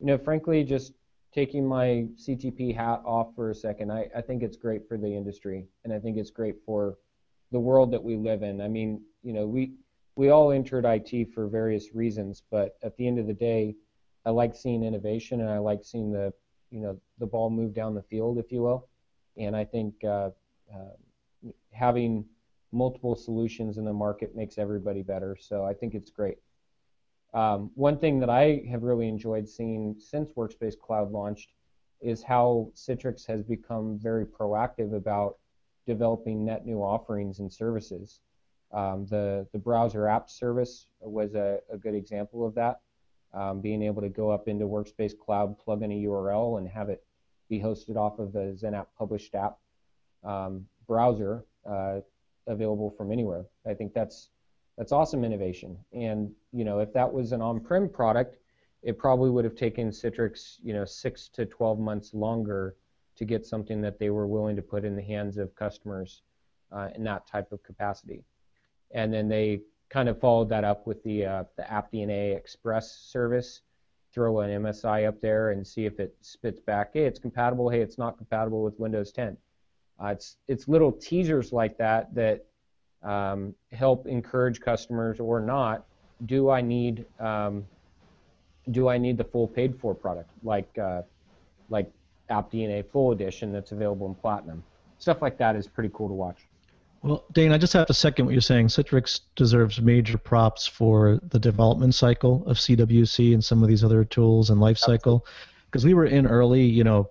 you know, frankly, just taking my CTP hat off for a second, I, I think it's great for the industry, and I think it's great for the world that we live in. I mean, you know, we we all entered IT for various reasons, but at the end of the day, I like seeing innovation and I like seeing the you know the ball move down the field, if you will. And I think uh, uh, having multiple solutions in the market makes everybody better. So I think it's great. Um, one thing that I have really enjoyed seeing since Workspace Cloud launched is how Citrix has become very proactive about developing net new offerings and services. Um, the the browser app service was a, a good example of that um, being able to go up into Workspace Cloud, plug in a URL, and have it be hosted off of the XenApp published app um, browser uh, available from anywhere. I think that's that's awesome innovation. And you know, if that was an on-prem product, it probably would have taken Citrix, you know, six to 12 months longer to get something that they were willing to put in the hands of customers uh, in that type of capacity. And then they kind of followed that up with the uh, the AppDNA Express service. Throw an MSI up there and see if it spits back. Hey, it's compatible. Hey, it's not compatible with Windows 10. Uh, it's it's little teasers like that that um, help encourage customers or not. Do I need um, do I need the full paid for product like uh, like AppDNA Full Edition that's available in Platinum? Stuff like that is pretty cool to watch. Well, Dane, I just have to second what you're saying. Citrix deserves major props for the development cycle of CWC and some of these other tools and lifecycle, because we were in early, you know,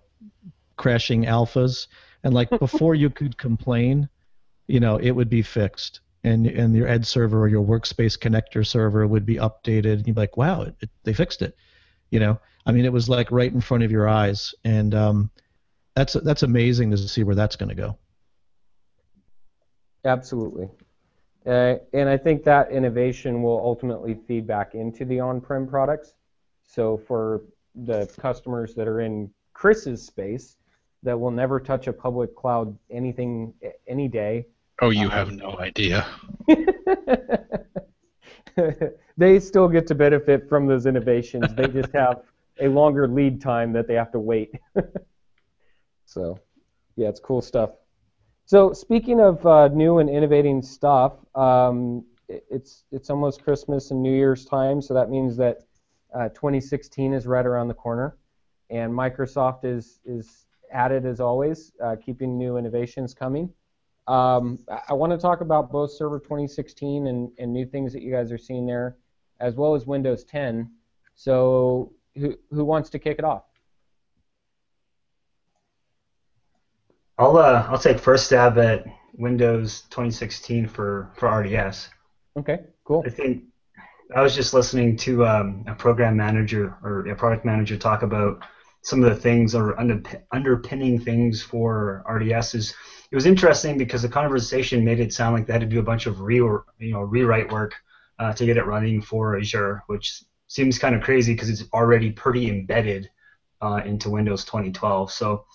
crashing alphas, and like before you could complain, you know, it would be fixed, and and your Ed server or your Workspace connector server would be updated, and you'd be like, wow, it, it, they fixed it, you know. I mean, it was like right in front of your eyes, and um, that's that's amazing to see where that's going to go. Absolutely. Uh, and I think that innovation will ultimately feed back into the on-prem products. So for the customers that are in Chris's space that will never touch a public cloud anything any day. Oh, you um, have no idea. they still get to benefit from those innovations. They just have a longer lead time that they have to wait. so, yeah, it's cool stuff. So speaking of uh, new and innovating stuff, um, it- it's it's almost Christmas and New Year's time, so that means that uh, 2016 is right around the corner, and Microsoft is is at it as always, uh, keeping new innovations coming. Um, I, want to talk about both Server 2016 and, and new things that you guys are seeing there, as well as Windows 10. So, who who wants to kick it off? I'll uh, I'll take first stab at Windows 2016 for for RDS. Okay, cool. I think I was just listening to um, a program manager or a product manager talk about some of the things or under, underpinning things for RDS is It was interesting because the conversation made it sound like they had to do a bunch of re you know rewrite work uh, to get it running for Azure, which seems kind of crazy because it's already pretty embedded uh, into Windows 2012. So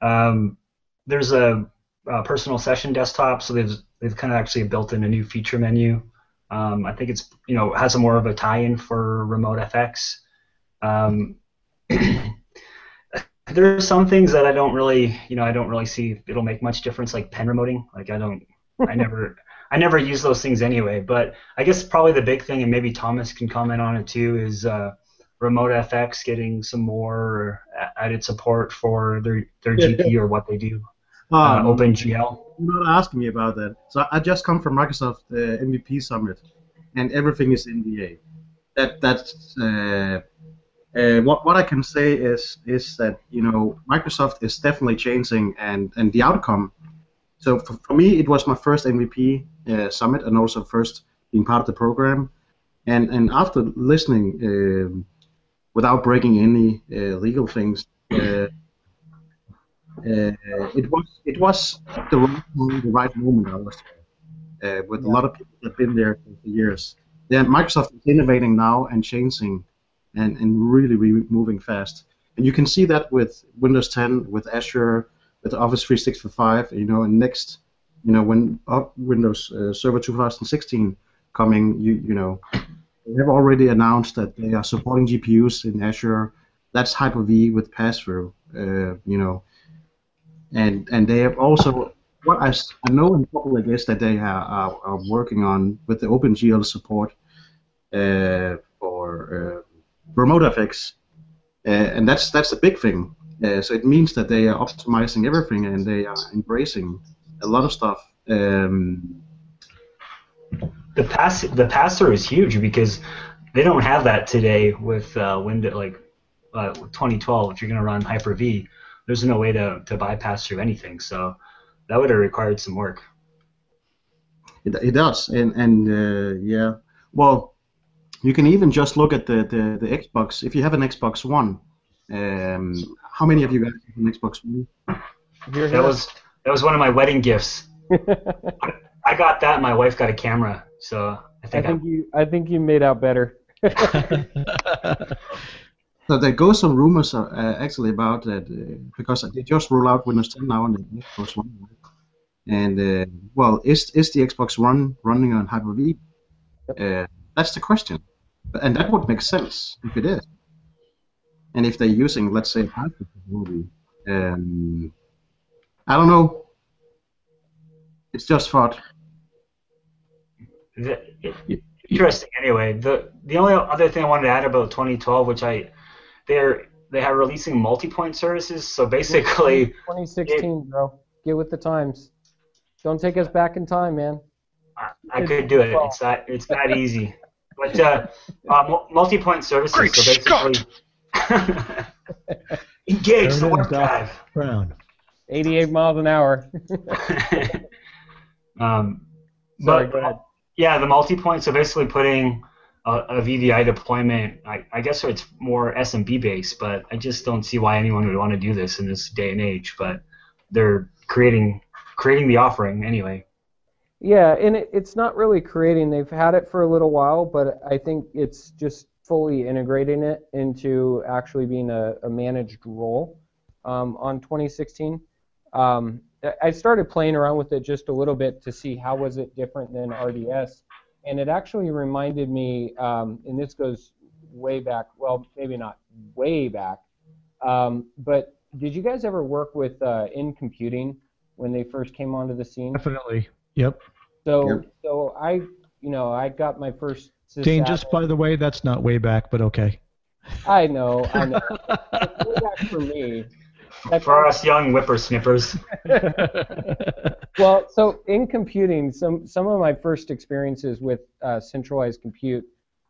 um, there's a, a personal session desktop, so they've they've kind of actually built in a new feature menu. Um, I think it's you know has a more of a tie-in for RemoteFX. Um, there are some things that I don't really you know I don't really see it'll make much difference like pen remoting. Like I don't I never I never use those things anyway. But I guess probably the big thing, and maybe Thomas can comment on it too, is uh, RemoteFX getting some more added support for their their GP or what they do. Uh, Um, OpenGL. Not asking me about that. So I just come from Microsoft uh, MVP Summit, and everything is NDA. That that's uh, uh, what what I can say is is that you know Microsoft is definitely changing, and and the outcome. So for, for me, it was my first MVP uh, summit, and also first being part of the program. And and after listening, um without breaking any uh, legal things. Uh, uh, it was it was the right time, the right moment. I was uh, with a lot of people that have been there for years. Yeah, Microsoft is innovating now and changing, and and really, really moving fast. And you can see that with Windows 10, with Azure, with Office 365. You know, and next, you know, when up Windows uh, Server 2016 coming, you you know, they have already announced that they are supporting GPUs in Azure. That's Hyper-V with pass-through. Uh, you know, and and they have also what I know in public is that they are, are, are working on with the OpenGL support uh, for uh, RemoteFX, uh, and that's that's the big thing. Uh, so it means that they are optimizing everything and they are embracing a lot of stuff. Um, the pass the pass through is huge because they don't have that today with uh, Windows like uh, 2012. If you're going to run Hyper V, there's no way to, to bypass through anything. So that would have required some work. It, it does, and and uh, yeah, well, you can even just look at the, the, the Xbox. If you have an Xbox One, um, how many of you guys have an Xbox One? Here, That was that was one of my wedding gifts. I got that. My wife got a camera, so I think I think, think you I think you made out better. So there goes some rumors uh, uh, actually about that uh, because they just roll out Windows 10 now on the Xbox One, and uh, well, is is the Xbox One running on Hyper-V? Uh, that's the question, and that would make sense if it is, and if they're using, let's say, Hyper technology. Um, I don't know. It's just thought. the, it- interesting. Anyway, the the only other thing I wanted to add about 2012, which I they're they are releasing multi-point services. So basically, 2016, bro. Get with the times. Don't take us back in time, man. I, I could do it. It's that it's that easy. But uh, uh, multi-point services. Great so basically, engage the There warp drive. Brown. 88 miles an hour. um, Sorry, but go ahead. yeah, the multi-point. So basically, putting a, a VDI deployment. I, I guess it's more SMB based, but I just don't see why anyone would want to do this in this day and age. But they're creating creating the offering anyway. Yeah, and it, it's not really creating. They've had it for a little while, but I think it's just fully integrating it into actually being a, a managed role um, on 2016. Um, I- started playing around with it just a little bit to see how was it different than RDS, and it actually reminded me, um, and this goes way back. Well, maybe not way back, um, but did you guys ever work with uh, NComputing when they first came onto the scene? Definitely. Yep. So Yep. so I you know, I got my first. Dane, just by the way, that's not way back, but okay. I know, I know. Way back for me. That's For us young whippersnippers. well, so NComputing, some some of my first experiences with uh, centralized compute,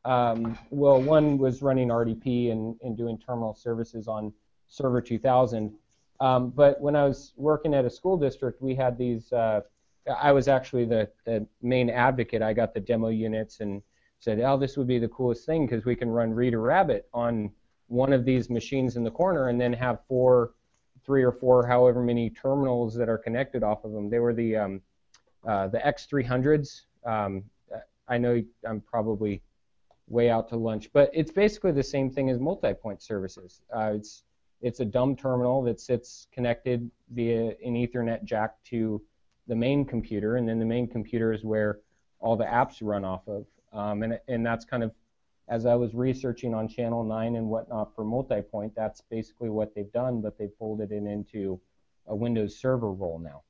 um, well, one was running RDP and, and doing terminal services on Server 2000. Um, but when I was working at a school district, we had these. Uh, I was actually the, the main advocate. I got the demo units and said, "Oh, this would be the coolest thing because we can run Reader Rabbit on one of these machines in the corner and then have four, three or four, however many terminals that are connected off of them. They were the um, uh, the X300s. Um, I know I'm probably way out to lunch, but it's basically the same thing as multi-point services. Uh, it's it's a dumb terminal that sits connected via an Ethernet jack to the main computer, and then the main computer is where all the apps run off of. Um, and and that's kind of as I was researching on Channel 9 and whatnot for multipoint, that's basically what they've done, but they've folded it into a Windows Server role now.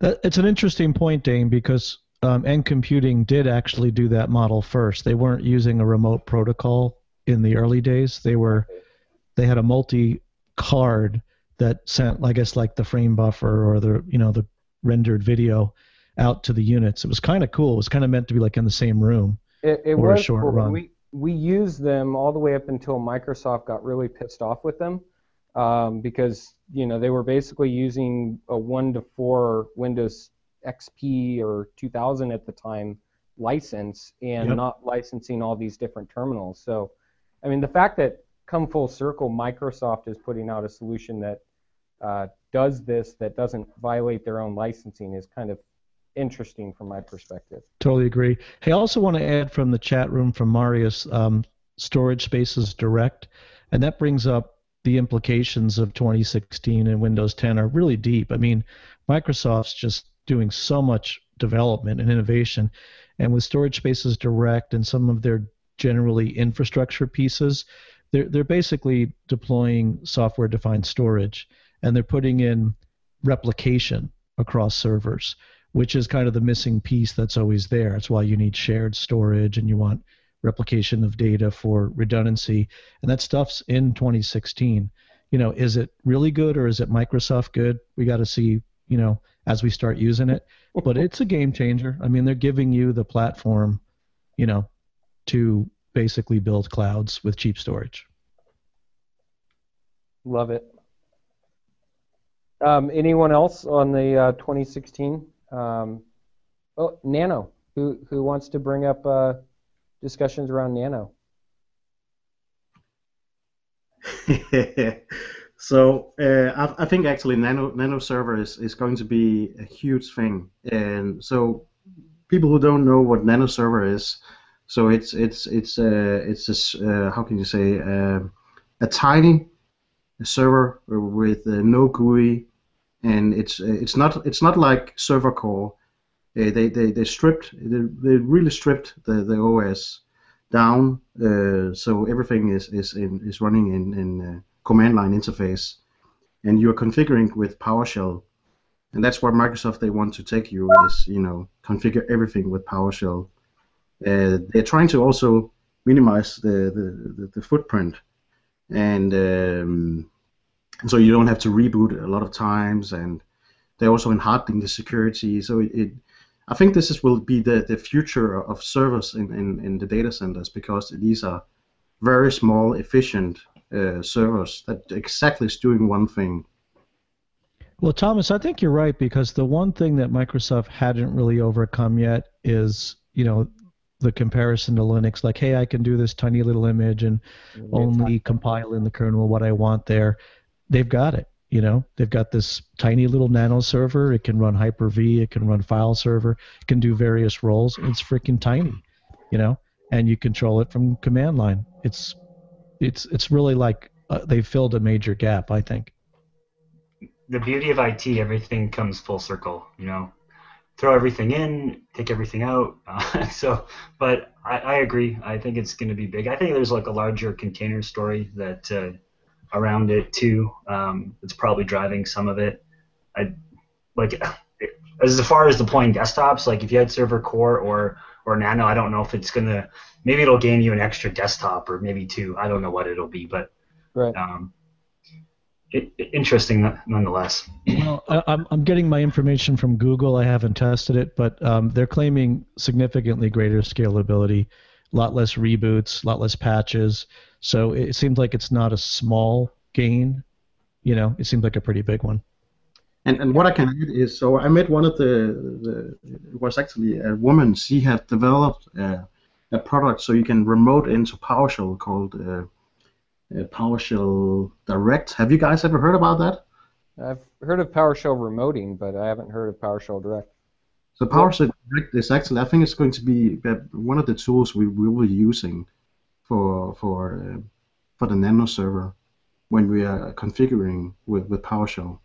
That, it's an interesting point, Dane, because um, NComputing did actually do that model first. They weren't using a remote protocol in the early days. They were they had a multi card that sent, I guess, like the frame buffer or the you know the rendered video out to the units. It was kind of cool. It was kind of meant to be like in the same room. It, it Or a short run. We we used them all the way up until Microsoft got really pissed off with them um, because you know they were basically using a one to four Windows XP or 2000 at the time license and Yep. not licensing all these different terminals. So, I mean, the fact that come full circle, Microsoft is putting out a solution that uh, does this that doesn't violate their own licensing is kind of interesting from my perspective. Totally agree. Hey, I also want to add from the chat room from Marius, um, storage spaces direct, and that brings up the implications of 2016 and Windows 10 are really deep. I mean, Microsoft's just doing so much development and innovation, and with storage spaces direct and some of their generally infrastructure pieces, they're they're basically deploying software-defined storage, and they're putting in replication across servers which is kind of the missing piece that's always there. That's why you need shared storage and you want replication of data for redundancy. And that stuff's in 2016. You know, is it really good or is it Microsoft good? We got to see, you know, as we start using it. But it's a game changer. I mean, they're giving you the platform, you know, to basically build clouds with cheap storage. Love it. Um, anyone else on the uh, 2016? Um, oh, Nano. Who who wants to bring up uh, discussions around Nano? so uh, I, I think actually nano nano server is, is going to be a huge thing and so people who don't know what nano server is so it's it's it's uh, it's a s- uh, how can you say uh, a tiny server with uh, no GUI and it's uh, it's not it's not like server core. Uh, they, they they stripped they, they really stripped the, the OS down, so everything is is in, is running in in command line interface, and you're configuring with PowerShell, and that's where Microsoft they want to take you is you know configure everything with PowerShell. Uh, they're trying to also minimize the the, the, the footprint, and um, so you don't have to reboot a lot of times, and they're also enhancing the security. So it, it I think this is, will be the, the future of servers in, in, in the data centers because these are very small, efficient uh, servers that exactly is doing one thing. Well, Thomas, I think you're right because the one thing that Microsoft hadn't really overcome yet is, you know, the comparison to Linux. Like, hey, I can do this tiny little image and only compile in the kernel what I want there. They've got it. You know, they've got this tiny little nano server. It can run Hyper-V. It can run file server. It can do various roles. It's freaking tiny. You know, and you control it from command line. It's, it's, it's really like uh, they filled a major gap. I think. the beauty of IT, everything comes full circle. You know, throw everything in, take everything out. Uh, so, but I, I agree. I think it's going to be big. I think there's like a larger container story that uh, around it too. Um, it's probably driving some of it. I like as far as deploying desktops. Like if you had server core or or Nano. I don't know if it's gonna. Maybe it'll gain you an extra desktop or maybe two. I don't know what it'll be, but Right. um, it, it- interesting nonetheless. Well, I- I'm, I'm getting my information from Google. I haven't tested it, but um, they're claiming significantly greater scalability, a lot less reboots, a lot less patches. So it seems like it's not a small gain. You know, it seems like a pretty big one. And, and what I can add is, so I met one of the, the it was actually a woman. She had developed a, a product so you can remote into PowerShell called uh, uh, PowerShell Direct. Have you guys ever heard about that? I've heard of PowerShell remoting, but I haven't heard of PowerShell Direct. So PowerShell Direct is actually, I think it's going to be uh, one of the tools we will be using for for uh, for the Nano server when we are configuring with, with PowerShell.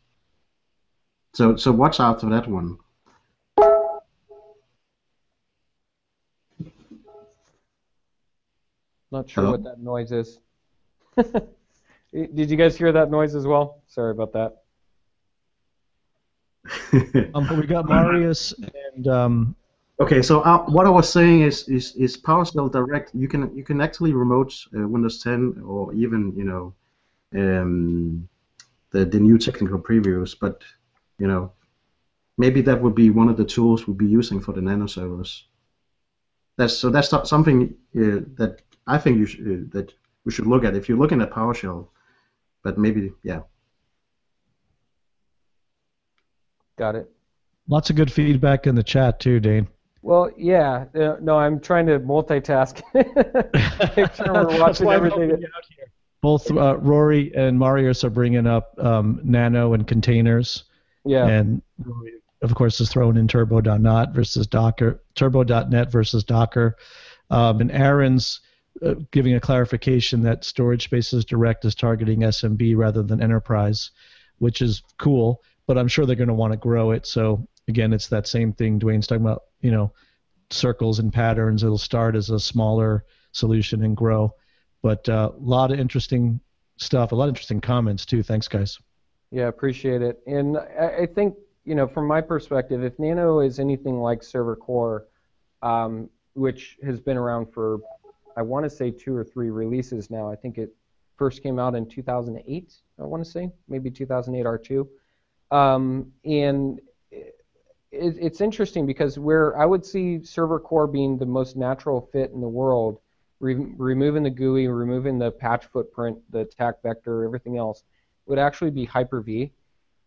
So so watch out for that one. Not sure Hello? what that noise is. Did you guys hear that noise as well? Sorry about that. Um, but we got Marius and um, Okay, so uh, what I was saying is, is, is PowerShell Direct. You can you can actually remote uh, Windows 10 or even you know um, the the new technical previews, but you know maybe that would be one of the tools we'll be using for the Nano servers. That's so that's not something uh, that I think you should, uh, that we should look at if you're looking at PowerShell. But maybe yeah. Got it. lots of good feedback in the chat too, Dane. Well, yeah. Uh, no, I'm trying to multitask. Make sure we're watching everything. helping you out here. Both uh, Rory and Marius are bringing up um, Nano and containers. Yeah. And Rory, of course, is throwing in Turbo.net versus Docker, Turbo.net versus Docker. Um, and Aaron's uh, giving a clarification that Storage Spaces Direct is targeting SMB rather than enterprise, which is cool. But I'm sure they're going to want to grow it. So again, it's that same thing Dwayne's talking about. You know, circles and patterns. It'll start as a smaller solution and grow. But a uh, lot of interesting stuff. A lot of interesting comments too. Thanks, guys. Yeah, appreciate it. And I, I think, you know, from my perspective, if Nano is anything like Server Core, um, which has been around for, I want to say two or three releases now. I think it first came out in 2008. I want to say maybe 2008 R2. Um, and it, it's interesting because where I would see Server Core being the most natural fit in the world, re- removing the GUI, removing the patch footprint, the attack vector, everything else, would actually be Hyper-V.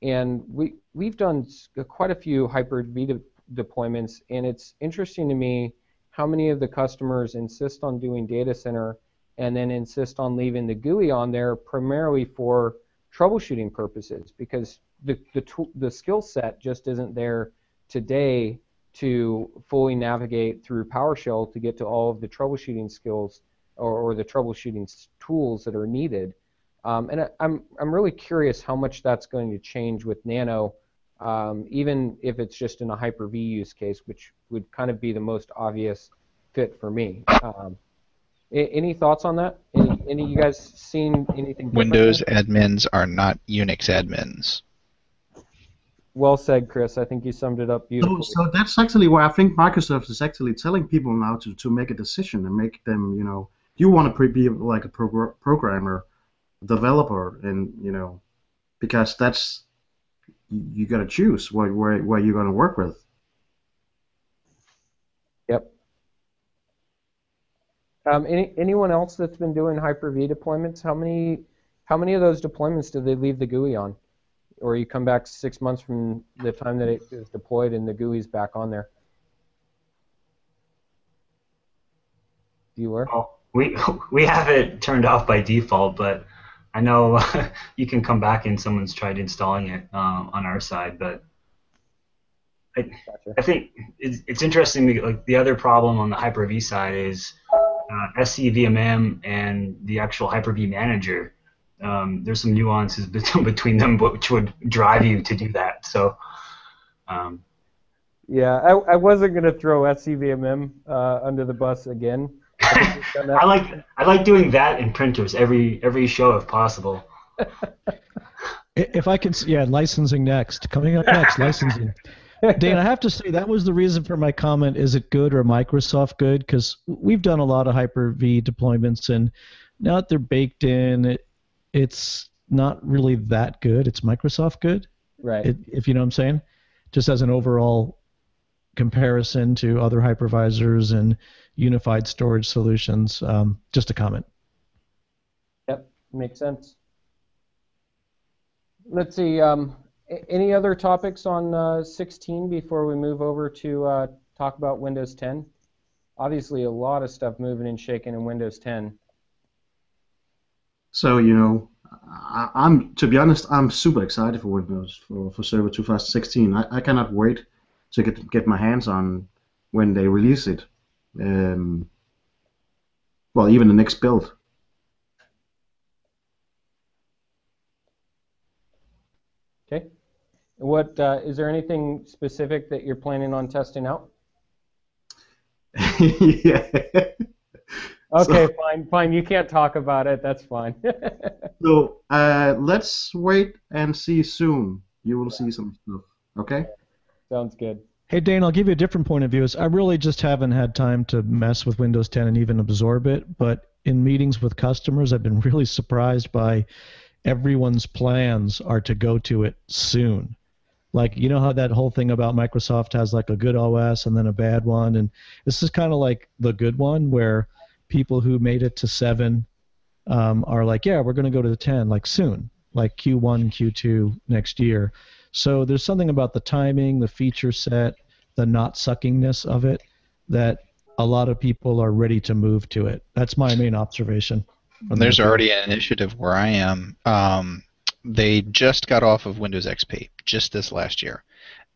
And we, we've done quite a few Hyper-V de- deployments, and it's interesting to me how many of the customers insist on doing data center and then insist on leaving the GUI on there primarily for troubleshooting purposes because the, the, the skill set just isn't there today to fully navigate through PowerShell to get to all of the troubleshooting skills or, or the troubleshooting tools that are needed. Um, and I, I'm, I'm really curious how much that's going to change with Nano, um, even if it's just in a Hyper-V use case, which would kind of be the most obvious fit for me. Um, any thoughts on that? Any, any of you guys seen anything? Windows there? admins are not Unix admins. Well said, Chris. I think you summed it up So, beautifully. so that's actually where I think Microsoft is actually telling people now to, to make a decision and make them, you know, you want to pre- be like a progr- programmer, developer, and you know, because that's you got to choose where where where you're going to work with. Yep. Um, any, anyone else that's been doing Hyper-V deployments? How many how many of those deployments did they leave the GUI on? Or you come back six months from the time that it is deployed and the GUI's back on there? Bueller? Well, we we have it turned off by default, but I know you can come back and someone's tried installing it um, on our side. But I, Gotcha. I think it's, it's interesting. Like the other problem on the Hyper-V side is uh, SCVMM and the actual Hyper-V manager. Um, there's some nuances between them, which would drive you to do that. So. Um, Yeah, I, I wasn't going to throw SCVMM uh, under the bus again. I think we've done that I like I like doing that in printers every every show if possible. If I can, s- yeah, licensing next. Coming up next, licensing. Dan, I have to say that was the reason for my comment. Is it good or Microsoft good? Because we've done a lot of Hyper-V deployments, and now that they're baked in, it, it's not really that good. It's Microsoft good, right. it, if you know what I'm saying. Just as an overall comparison to other hypervisors and unified storage solutions. Um, just a comment. Yep, makes sense. Let's see. Um, any other topics on uh, 16 before we move over to uh, talk about Windows 10? Obviously, a lot of stuff moving and shaking in Windows 10. So you know, I, I'm to be honest, I'm super excited for Windows for, for Server 2016. I, I cannot wait to get get my hands on when they release it. Um, well, even the next build. Okay. What uh, is there anything specific that you're planning on testing out? yeah. Okay, fine, fine. You can't talk about it. That's fine. So uh, let's wait and see soon. You will see some stuff. Okay. Sounds good. Hey Dane, I'll give you a different point of view. Is I really just haven't had time to mess with Windows 10 and even absorb it. But in meetings with customers, I've been really surprised by everyone's plans are to go to it soon. Like you know how that whole thing about Microsoft has like a good OS and then a bad one, and this is kind of like the good one where people who made it to seven um, are like, yeah, we're going to go to the 10 like soon, like Q1, Q2 next year. So there's something about the timing, the feature set, the not suckingness of it that a lot of people are ready to move to it. That's my main observation. And there's already an initiative where I am. Um, they just got off of Windows XP just this last year,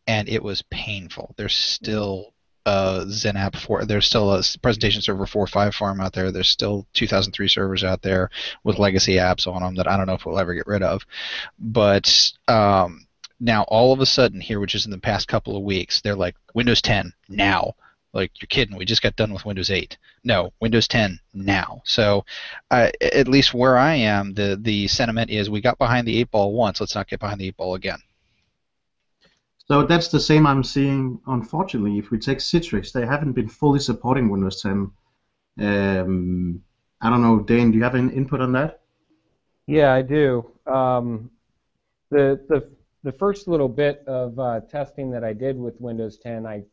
and it was painful. There's still uh, XenApp 4. There's still a presentation server four five farm out there. There's still 2003 servers out there with legacy apps on them that I don't know if we'll ever get rid of. But um, now all of a sudden here, which is in the past couple of weeks, they're like Windows 10 now. Like you're kidding? We just got done with Windows 8. No, Windows 10 now. So, uh, at least where I am, the the sentiment is we got behind the eight ball once. Let's not get behind the eight ball again. So that's the same I'm seeing. Unfortunately, if we take Citrix, they haven't been fully supporting Windows 10. Um, I don't know, Dane. Do you have any input on that? Yeah, I do. Um, the the the first little bit of uh, testing that I did with Windows 10, I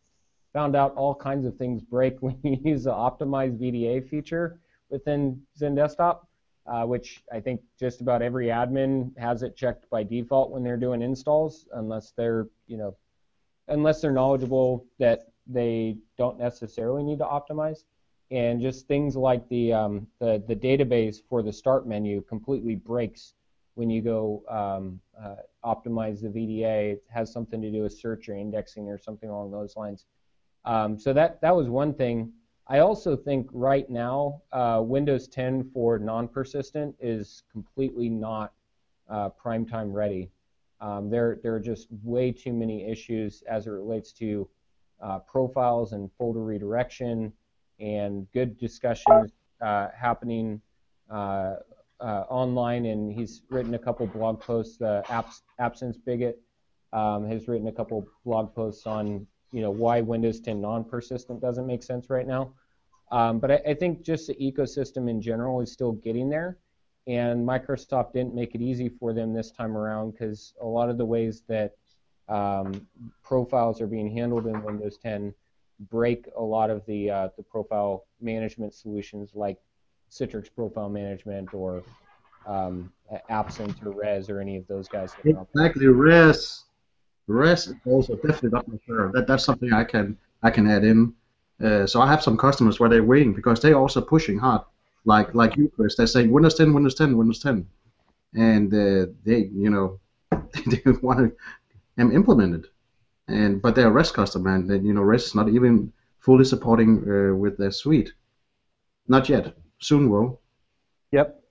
found out all kinds of things break when you use the optimized VDA feature within XenDesktop, uh, which I think just about every admin has it checked by default when they're doing installs, unless they're you know unless they're knowledgeable that they don't necessarily need to optimize. And just things like the um, the, the database for the start menu completely breaks when you go um, uh, optimize the VDA. It has something to do with search or indexing or something along those lines. Um, so that that was one thing. I also think right now uh, Windows 10 for non-persistent is completely not uh, prime time ready. Um, there there are just way too many issues as it relates to uh, profiles and folder redirection and good discussions uh, happening uh, online. And he's written a couple blog posts. Uh, Abs- Absence Bigot um, has written a couple blog posts on you know why Windows 10 non-persistent doesn't make sense right now. Um, but I, I think just the ecosystem in general is still getting there, and Microsoft didn't make it easy for them this time around because a lot of the ways that um, profiles are being handled in Windows 10 break a lot of the uh, the profile management solutions like Citrix Profile Management or um, AppSense or Res or any of those guys. Exactly. Res. Res is also definitely not favorite. That that's something I can I can add in. Uh, so I have some customers where they're waiting because they're also pushing hard, like like you, Chris. They're saying Windows 10, Windows 10, Windows 10, and uh, they you know they want to implement it. And but they're a REST customer, and then, you know REST is not even fully supporting uh, with their suite. Not yet. Soon will. Yep.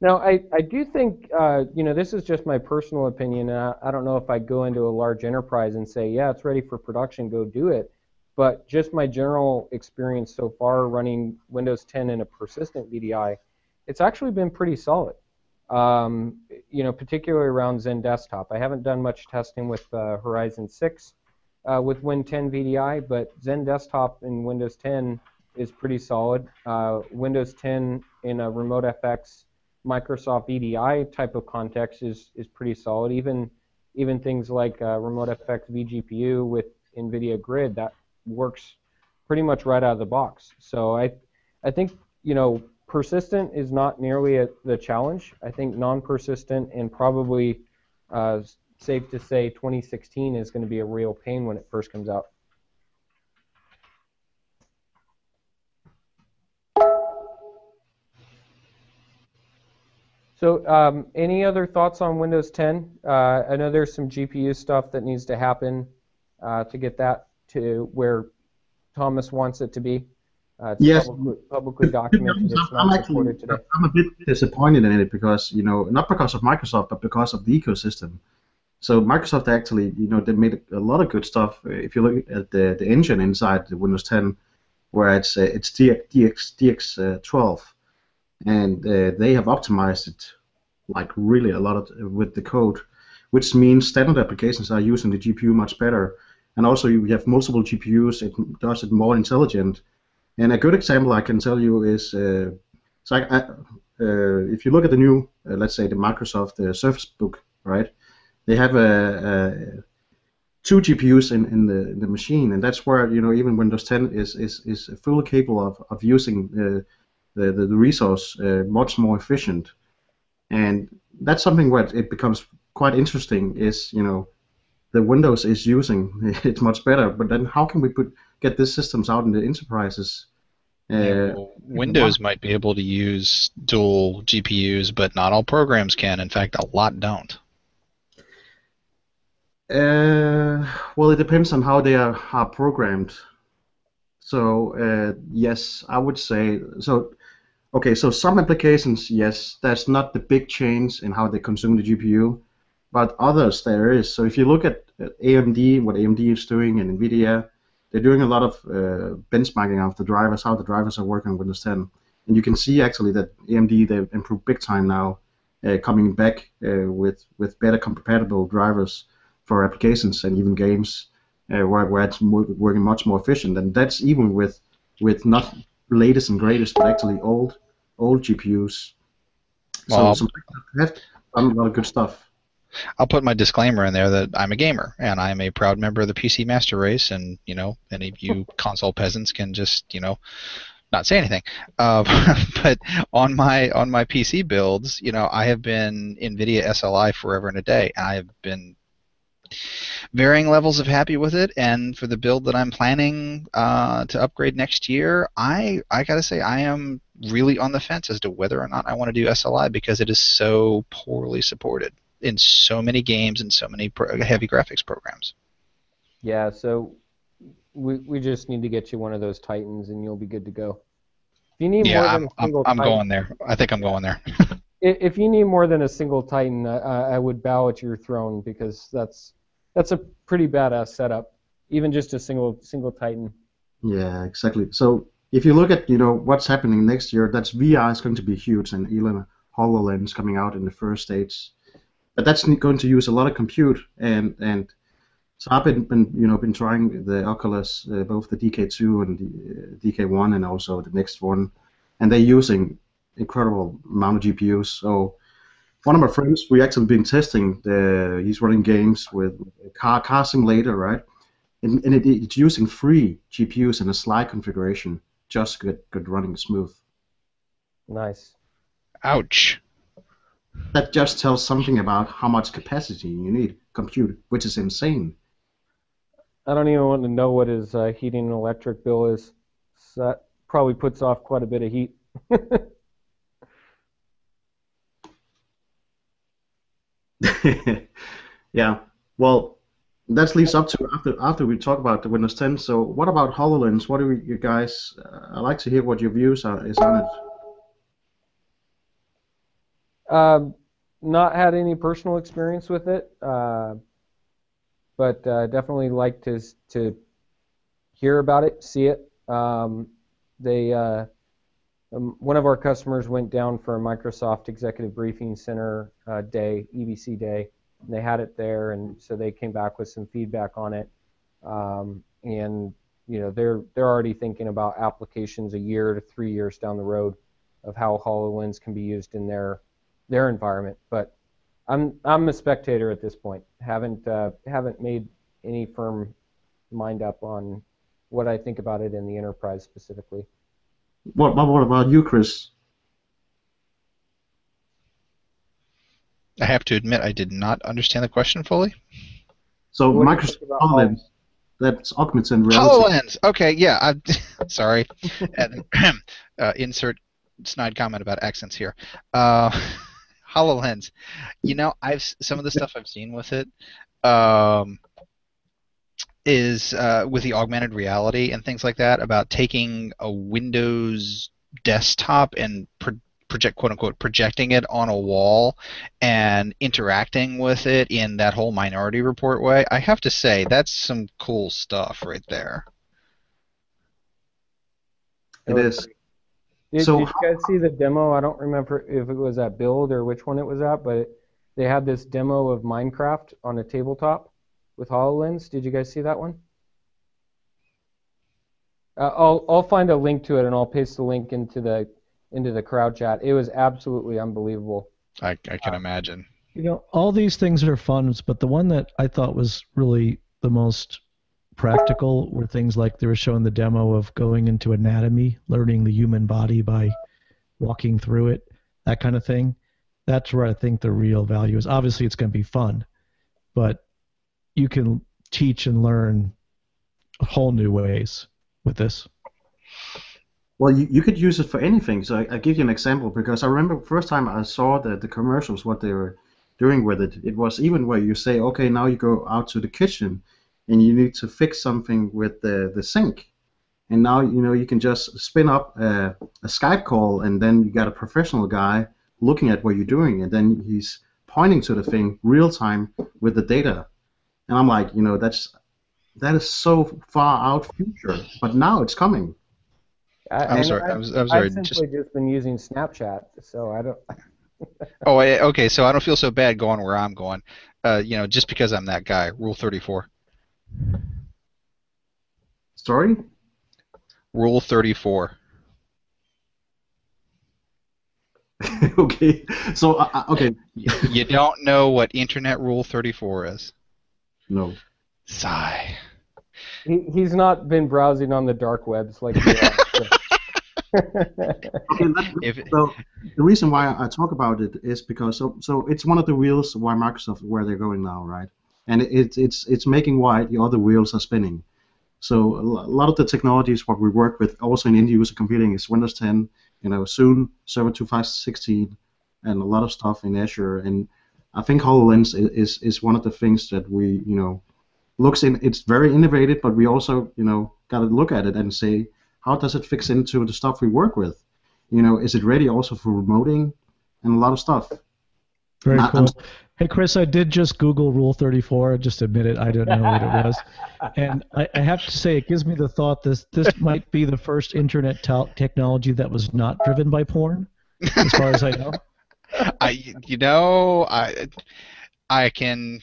Now, I, I do think, uh, you know, this is just my personal opinion. I, I don't know if I'd go into a large enterprise and say, yeah, it's ready for production, go do it. But just my general experience so far running Windows 10 in a persistent VDI, it's actually been pretty solid. Um, you know, particularly around XenDesktop. I haven't done much testing with uh, Horizon 6, uh, with Win 10 VDI, but XenDesktop in Windows 10 is pretty solid. Uh, Windows 10 in a RemoteFX Microsoft EDI type of context is is pretty solid. Even even things like uh, RemoteFX vGPU with NVIDIA Grid that works pretty much right out of the box. So I I think you know persistent is not nearly a, the challenge. I think non-persistent and probably uh, safe to say 2016 is going to be a real pain when it first comes out. So, um, any other thoughts on Windows 10? Uh, I know there's some GPU stuff that needs to happen uh, to get that to where Thomas wants it to be. Uh, Yes. publicly, publicly documented. It's I'm actually today. I'm a bit disappointed in it because you know not because of Microsoft but because of the ecosystem. So Microsoft actually you know they made a lot of good stuff. If you look at the, the engine inside the Windows 10, where it's uh, it's DX DX, DX uh, 12, and uh, they have optimized it like really a lot of, with the code, which means standard applications are using the GPU much better. And also you have multiple GPUs, it does it more intelligent. And a good example I can tell you is, uh, so I, I, uh, if you look at the new, uh, let's say the Microsoft uh, Surface Book, right? They have a, a two GPUs in, in the in the machine, and that's where you know even Windows 10 is is, is fully capable of, of using uh, the, the the resource uh, much more efficient, and that's something where it becomes quite interesting. Is you know the Windows is using it much better, but then how can we put get these systems out in the enterprises? Yeah, Uh, well, Windows might be able to use dual GPUs, but not all programs can. In fact, a lot don't. Uh, well, it depends on how they are, are programmed. So uh, yes, I would say so. Okay, so some applications, yes, that's not the big change in how they consume the GPU, but others there is. So if you look at, AMD, what AMD is doing, and NVIDIA, they're doing a lot of uh, benchmarking of the drivers, how the drivers are working on Windows 10, and you can see actually that AMD they've improved big time now, uh, coming back uh, with with better compatible drivers for applications and even games uh, where, where it's working much more efficient. And that's even with with not latest and greatest, but actually old old GPUs. So, Well, so have done a lot of good stuff. I'll put my disclaimer in there that I'm a gamer and I'm a proud member of the PC Master Race, and you know, any of you console peasants can just you know not say anything. Uh, but on my on my PC builds, you know, I have been NVIDIA SLI forever and a day. I have been varying levels of happy with it, and for the build that I'm planning uh, to upgrade next year, I I gotta say I am really on the fence as to whether or not I want to do SLI because it is so poorly supported in so many games and so many pro- heavy graphics programs. Yeah, so we, we just need to get you one of those Titans and you'll be good to go. If you need Yeah, more I'm, than a single I'm Titan, going there. I think I'm going there. if you need more than a single Titan, I I would bow at your throne because that's that's a pretty badass setup. Even just a single single Titan. Yeah, exactly. So if you look at you know what's happening next year, that's VR is going to be huge, and Elon HoloLens coming out in the first stage. But that's going to use a lot of compute, and and so I've been, been you know been trying the Oculus, uh, both the DK2 and the uh, DK1, and also the next one, and they're using incredible amount of GPUs. So one of my friends, we actually been testing the. He's running games with a car car simulator, right? and, and it, it's using free GPUs in a SLI configuration, just good, good running smooth. Nice. Ouch. That just tells something about how much capacity you need compute, which is insane. I don't even want to know what his uh, heating and electric bill is. So that probably puts off quite a bit of heat. yeah. Well, that leads up to after after we talk about the Windows 10. So, what about HoloLens? What do you guys? Uh, I'd like to hear what your views are is on it. Um, not had any personal experience with it, uh, but uh, definitely like to to hear about it, see it. Um, they uh, um, one of our customers went down for a Microsoft Executive Briefing Center uh, day, EBC day. And they had it there, and so they came back with some feedback on it. um, and you know they're they're already thinking about applications a year to three years down the road of how HoloLens can be used in their their environment. But I'm I'm a spectator at this point. Haven't uh, haven't made any firm mind up on what I think about it in the enterprise specifically. What, what, what about you, Chris? I have to admit, I did not understand the question fully. So What Microsoft HoloLens, that's augmented reality. HoloLens. Okay, yeah. I'm sorry. And, uh, insert snide comment about accents here. Uh, HoloLens. You know, I've some of the stuff I've seen with it um, is uh, with the augmented reality and things like that about taking a Windows desktop and pro- project quote unquote projecting it on a wall and interacting with it in that whole Minority Report way. I have to say that's some cool stuff right there. It is. Did, So did you guys see the demo? I don't remember if it was at Build or which one it was at, but they had this demo of Minecraft on a tabletop with HoloLens. Did you guys see that one? Uh, I'll I'll find a link to it and I'll paste the link into the into the crowd chat. It was absolutely unbelievable. I, I can imagine. You know, all these things are fun, but the one that I thought was really the most practical were things like they were showing the demo of going into anatomy, learning the human body by walking through it, that kind of thing. That's where I think the real value is. Obviously, it's going to be fun, but you can teach and learn whole new ways with this. Well, you, you could use it for anything. So I, I'll give you an example because I remember first time I saw the, the commercials, what they were doing with it. It was even where you say, okay, now you go out to the kitchen and you need to fix something with the, the sink. And now, you know, you can just spin up a, a Skype call and then you got a professional guy looking at what you're doing and then he's pointing to the thing real time with the data. And I'm like, you know, that's that is so far out future, but now it's coming. I, I'm sorry. I, I'm, I'm I've sorry. simply Just, just been using Snapchat, so I don't. oh, I- okay. So I don't feel so bad going where I'm going. Uh, you know, just because I'm that guy. Rule 34. Story? Rule 34. okay. So, uh, uh, okay. You don't know what Internet Rule 34 is. No. Sigh. He, he's not been browsing on the dark webs like we are. so. Okay, let- If so the reason why I talk about it is because so so it's one of the wheels why Microsoft where they're going now, right? And it, it's it's making why the other wheels are spinning. So a a lot of the technologies what we work with also in end user computing is Windows 10, you know, soon Server 2516, and a lot of stuff in Azure. And I think HoloLens i- is is one of the things that we you know looks in. It's very innovative, but we also you know got to look at it and say how does it fix into the stuff we work with. You know, is it ready also for remoting and a lot of stuff? Very Not- cool. I'm- Hey, Chris, I did just Google Rule 34. Just admit it, I didn't know what it was. And I, I have to say, it gives me the thought this this might be the first internet tel- technology that was not driven by porn, as far as I know. I, you know, I, I can.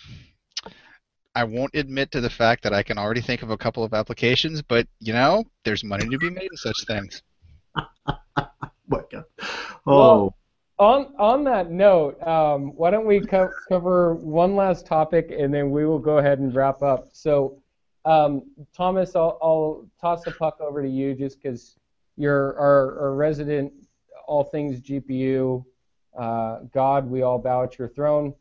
I won't admit to the fact that I can already think of a couple of applications, but you know, there's money to be made in such things. My God. Oh, Well- on on that note, um, why don't we co- cover one last topic and then we will go ahead and wrap up. So, um, Thomas, I'll, I'll toss the puck over to you just because you're our, our resident all things GPU uh, God. We all bow at your throne.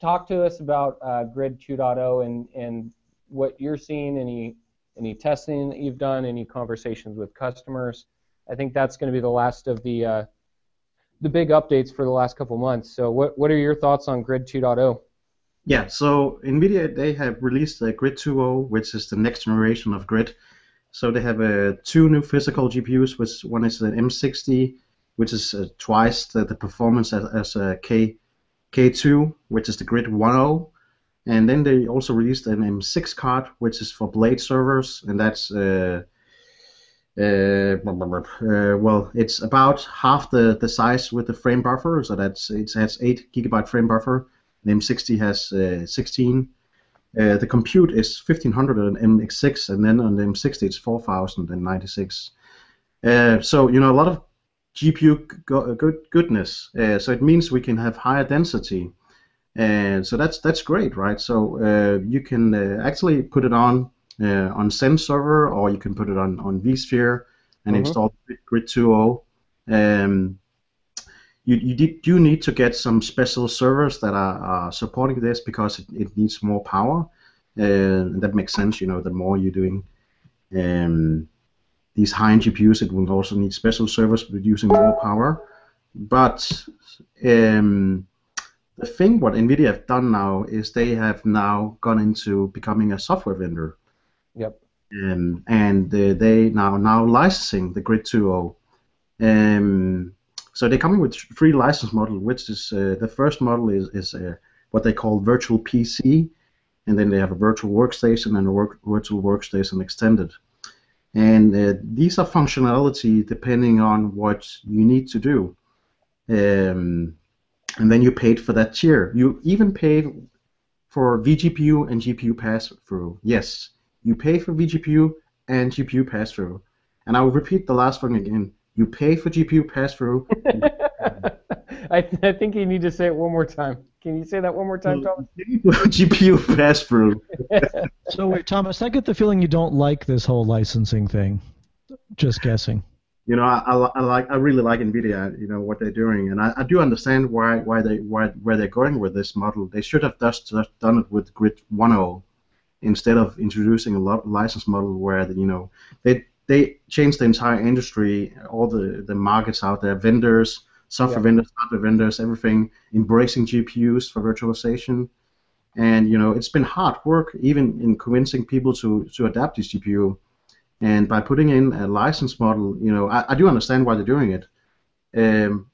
Talk to us about uh, Grid 2.0 and and what you're seeing. Any any testing that you've done? Any conversations with customers? I think that's going to be the last of the uh, the big updates for the last couple months. So what what are your thoughts on Grid oh? 2.0? yeah. So NVIDIA they have released the Grid 2.0, which is the next generation of Grid. So they have uh, two new physical GPUs, which one is an M60, which is uh, twice the, the performance as, as a K K2, which is the Grid 1.0. And then they also released an M6 card, which is for Blade servers, and that's uh, uh, uh, well, it's about half the, the size with the frame buffer, so that's it has eight gigabyte frame buffer. The M60 has uh, 16, Uh, the compute is 1500 on MX6, and then on the M60 it's 4096. Uh, so you know a lot of GPU go- good goodness. Uh, so it means we can have higher density, and so that's that's great, right? So uh, you can uh, actually put it on uh, on XenServer, or you can put it on on vSphere and Mhm. install Grid 2.0. Um, you, you did- do need to get some special servers that are, are supporting this because it, it needs more power. Uh, and that makes sense, you know, the more you're doing um, these high-end GPUs, it will also need special servers producing more power. But um, the thing what NVIDIA have done now is they have now gone into becoming a software vendor. Yep. Um, and uh, they now now licensing the Grid 2.0. Um, so they're coming with free license model, which is uh, the first model is is uh, what they call virtual PC, and then they have a virtual workstation and a work, virtual workstation extended. And uh, these are functionality depending on what you need to do. Um, and then you paid for that tier. You even paid for vGPU and GPU pass through. Yes, you pay for vGPU and GPU pass through. And I will repeat the last one again. You pay for GPU pass through. I, th- I think you need to say it one more time. Can you say that one more time, Thomas? GPU pass through. So wait, Thomas, I get the feeling you don't like this whole licensing thing. Just guessing. You know, I, I, I like I really like Nvidia. You know what they're doing, and I, I do understand why why they why where they're going with this model. They should have just, just done it with Grid 1.0 instead of introducing a lot license model where the, you know they they changed the entire industry, all the the markets out there, vendors, software Yeah. vendors, hardware vendors, everything embracing GPUs for virtualization. And you know it's been hard work even in convincing people to to adapt this GPU. And by putting in a license model, you know, I, I do understand why they're doing it. Um,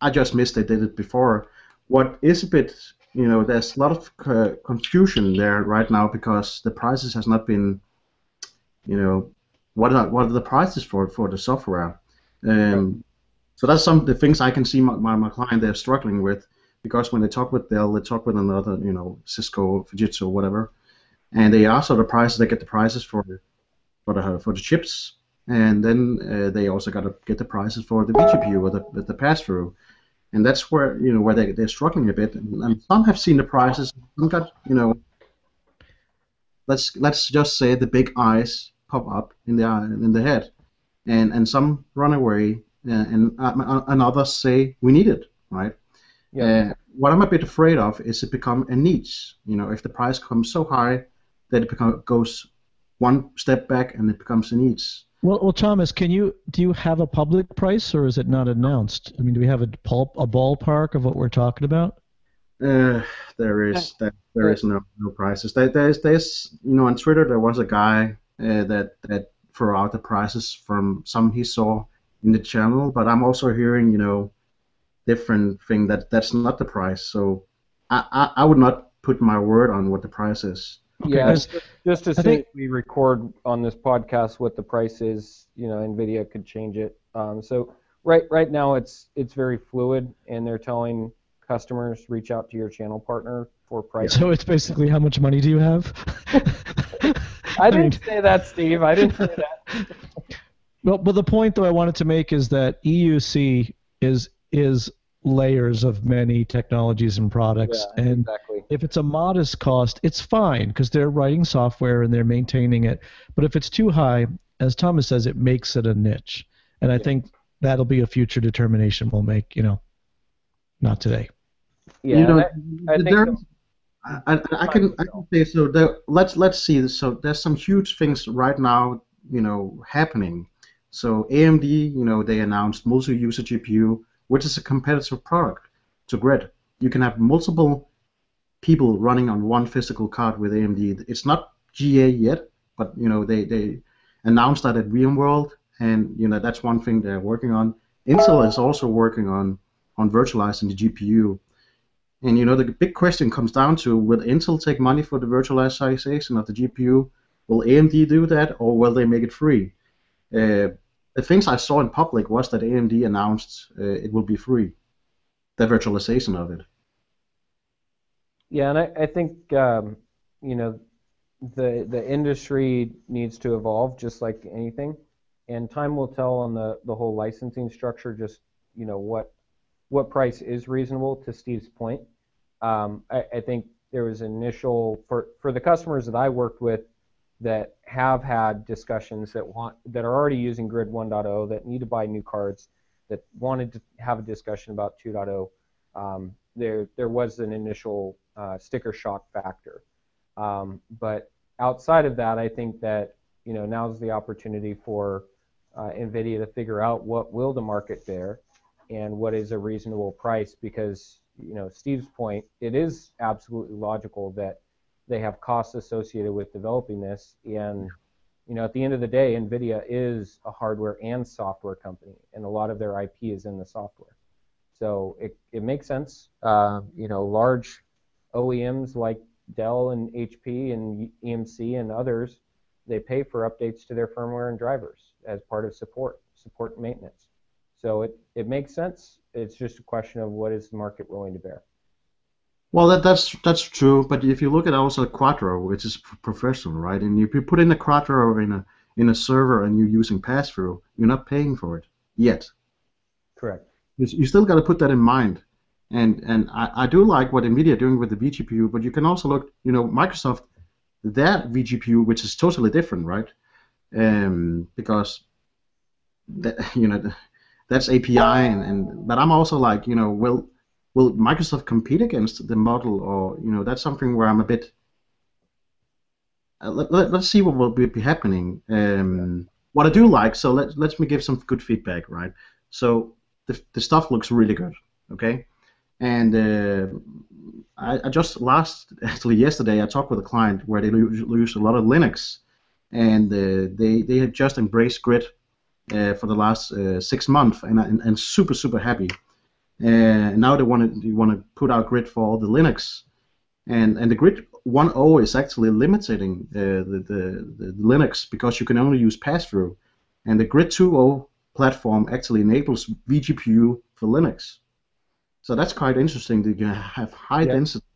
I just missed they did it before. What is a bit, you know, there's a lot of uh, confusion there right now because the prices has not been, you know, what are what are the prices for for the software? Um, so that's some of the things I can see my, my, my client they're struggling with because when they talk with Dell, they talk with another, you know, Cisco, Fujitsu, whatever, and they ask for the prices. They get the prices for for the for the chips, and then uh, they also got to get the prices for the vGPU or the the pass through, and that's where you know where they they're struggling a bit. And, and some have seen the prices, some got you know. Let's let's just say the big eyes pop up in the in the head, and and some run away, and uh, and others say we need it, right? Yeah. Uh, what I'm a bit afraid of is it become a niche. You know, if the price comes so high that it become, goes one step back and it becomes a niche. Well, well, Thomas, can you do you have a public price or is it not announced? I mean, do we have a pulp, a ballpark of what we're talking about? Uh, there is that there is no no prices. There, there's there's you know on Twitter there was a guy uh, that that threw out the prices from some he saw in the channel, but I'm also hearing you know different thing that that's not the price. So I I, I would not put my word on what the price is. Yeah, just, just as I soon think- we record on this podcast what the price is, you know, Nvidia could change it. Um, so right right now it's it's very fluid, and they're telling customers reach out to your channel partner for price. So it's basically how much money do you have? I didn't say that, Steve. I didn't say that. Well, but the point though I wanted to make is that EUC is is layers of many technologies and products, Yeah, and exactly. if it's a modest cost, it's fine because they're writing software and they're maintaining it. But if it's too high, as Thomas says, it makes it a niche, and I think that'll be a future determination we'll make. You know, not today. Yeah, you know, and I, I think there- the- I, I, I can I can say so. There, let's let's see. So there's some huge things right now, you know, happening. So AMD, you know, they announced multi-user GPU, which is a competitive product to Grid. You can have multiple people running on one physical card with AMD. It's not GA yet, but you know they they announced that at VMworld, and you know that's one thing they're working on. Intel is also working on on virtualizing the GPU. And you know the big question comes down to will Intel take money for the virtualization of the GPU? Will AMD do that, or will they make it free? Uh, the things I saw in public was that AMD announced uh, it will be free, the virtualization of it. Yeah, and I, I think um, you know, the the industry needs to evolve just like anything, and time will tell on the the whole licensing structure. Just you know what what price is reasonable. To Steve's point, um, I, I think there was initial for for the customers that I worked with that have had discussions that want that are already using Grid 1.0 that need to buy new cards that wanted to have a discussion about 2.0. Um, there there was an initial uh, sticker shock factor, um, but outside of that, I think that you know now's the opportunity for uh, NVIDIA to figure out what will the market bear and what is a reasonable price because you know Steve's point, it is absolutely logical that they have costs associated with developing this. And you know at the end of the day nvidia is a hardware and software company and a lot of their ip is in the software. So it, it makes sense. Uh, you know large oems like dell and hp and emc and others they pay for updates to their firmware and drivers as part of support support and maintenance. So it, it makes sense. It's just a question of what is the market willing to bear Well, that, that's that's true, but if you look at also Quadro, which is professional, right? And if you put in a Quadro in a in a server and you're using pass-through, you're not paying for it yet. correct You, you still got to put that in mind. And and I, I do like what Nvidia are doing with the vGPU, but you can also look, you know, Microsoft, their vGPU, which is totally different, right? Um, because that you know that's API, and, and but I'm also like, you know, will will Microsoft compete against the model, or you know, that's something where I'm a bit. Uh, let, let, let's see what will be, happening. Um, what I do like, so let let me give some good feedback, right? So the, the stuff looks really good, okay? And uh, I, I just last actually yesterday I talked with a client where they use, use a lot of Linux, and uh, they they have just embraced Grid uh, for the last uh, six months, and, and and super super happy. And now they want to they want to put out Grid for all the Linux, and and the Grid 1.0 is actually limiting uh, the, the the Linux because you can only use pass-through, and the Grid 2.0 platform actually enables vGPU for Linux. So that's quite interesting that you have high Yeah. density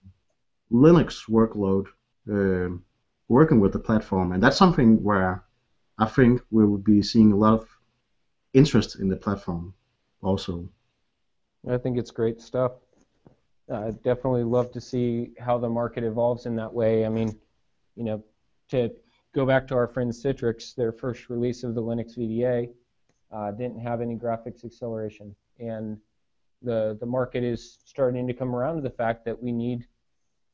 Linux workload um working with the platform, and that's something where I think we will be seeing a lot of interest in the platform also. I think it's great stuff. Uh, definitely love to see how the market evolves in that way. I mean, you know, to go back to our friends Citrix, their first release of the Linux VDA uh, didn't have any graphics acceleration, and the the market is starting to come around to the fact that we need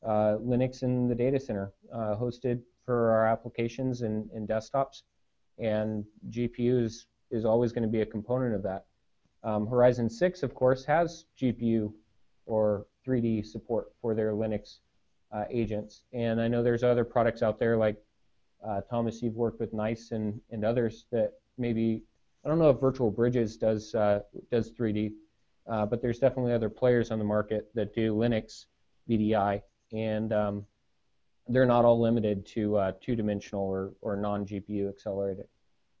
uh, Linux in the data center, uh, hosted for our applications and, and desktops, and GPU is, is always going to be a component of that. Um, Horizon 6, of course, has GPU or 3D support for their Linux uh, agents. And I know there's other products out there like uh, Thomas, you've worked with Nice and, and others that maybe, I don't know if Virtual Bridges does, uh, does 3D, uh, but there's definitely other players on the market that do Linux VDI. And um, they're not all limited to uh, two-dimensional or, or non-GPU accelerated.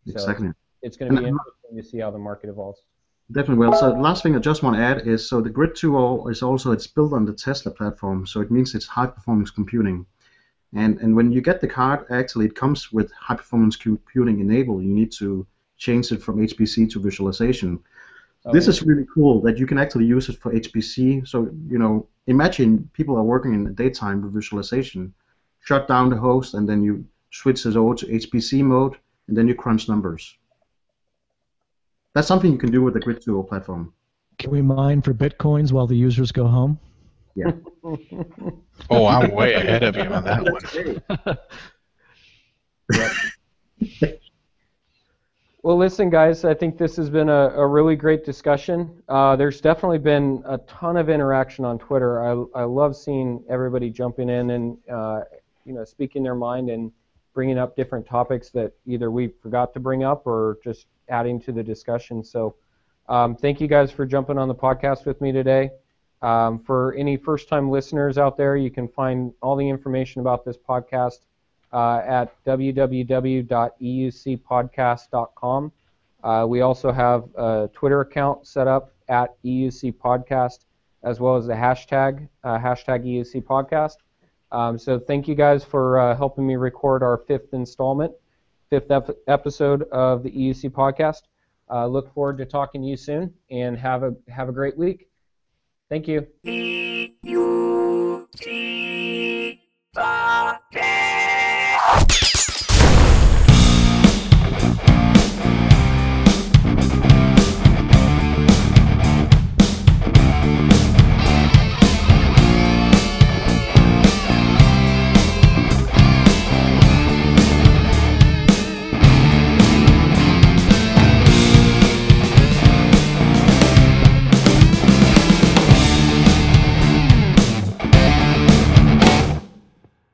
So Exactly. it's going to be interesting to see how the market evolves. Definitely will. So the last thing I just want to add is so the Grid 2.0 is also it's built on the Tesla platform, so it means it's high performance computing. And and when you get the card, actually it comes with high performance computing enabled. You need to change it from HPC to visualization. This Oh, is really cool that you can actually use it for HPC. So you know, imagine people are working in the daytime with visualization, shut down the host, and then you switch it over to HPC mode, and then you crunch numbers. That's something you can do with the Grid 2.0 platform. Can we mine for bitcoins while the users go home? Yeah. oh, I'm way ahead of you on that one. Well, listen, guys, I think this has been a, a really great discussion. Uh, there's definitely been a ton of interaction on Twitter. I, I love seeing everybody jumping in and uh, you know speaking their mind and bringing up different topics that either we forgot to bring up or just adding to the discussion. So, um, thank you guys for jumping on the podcast with me today. Um, for any first-time listeners out there, you can find all the information about this podcast uh, at www.eucpodcast.com. Uh, we also have a Twitter account set up at EUC Podcast, as well as the hashtag, uh, hashtag. Um, so thank you guys for uh, helping me record our fifth installment, fifth ep- episode of the EUC podcast. Uh, look forward to talking to you soon, and have a have a great week. Thank you.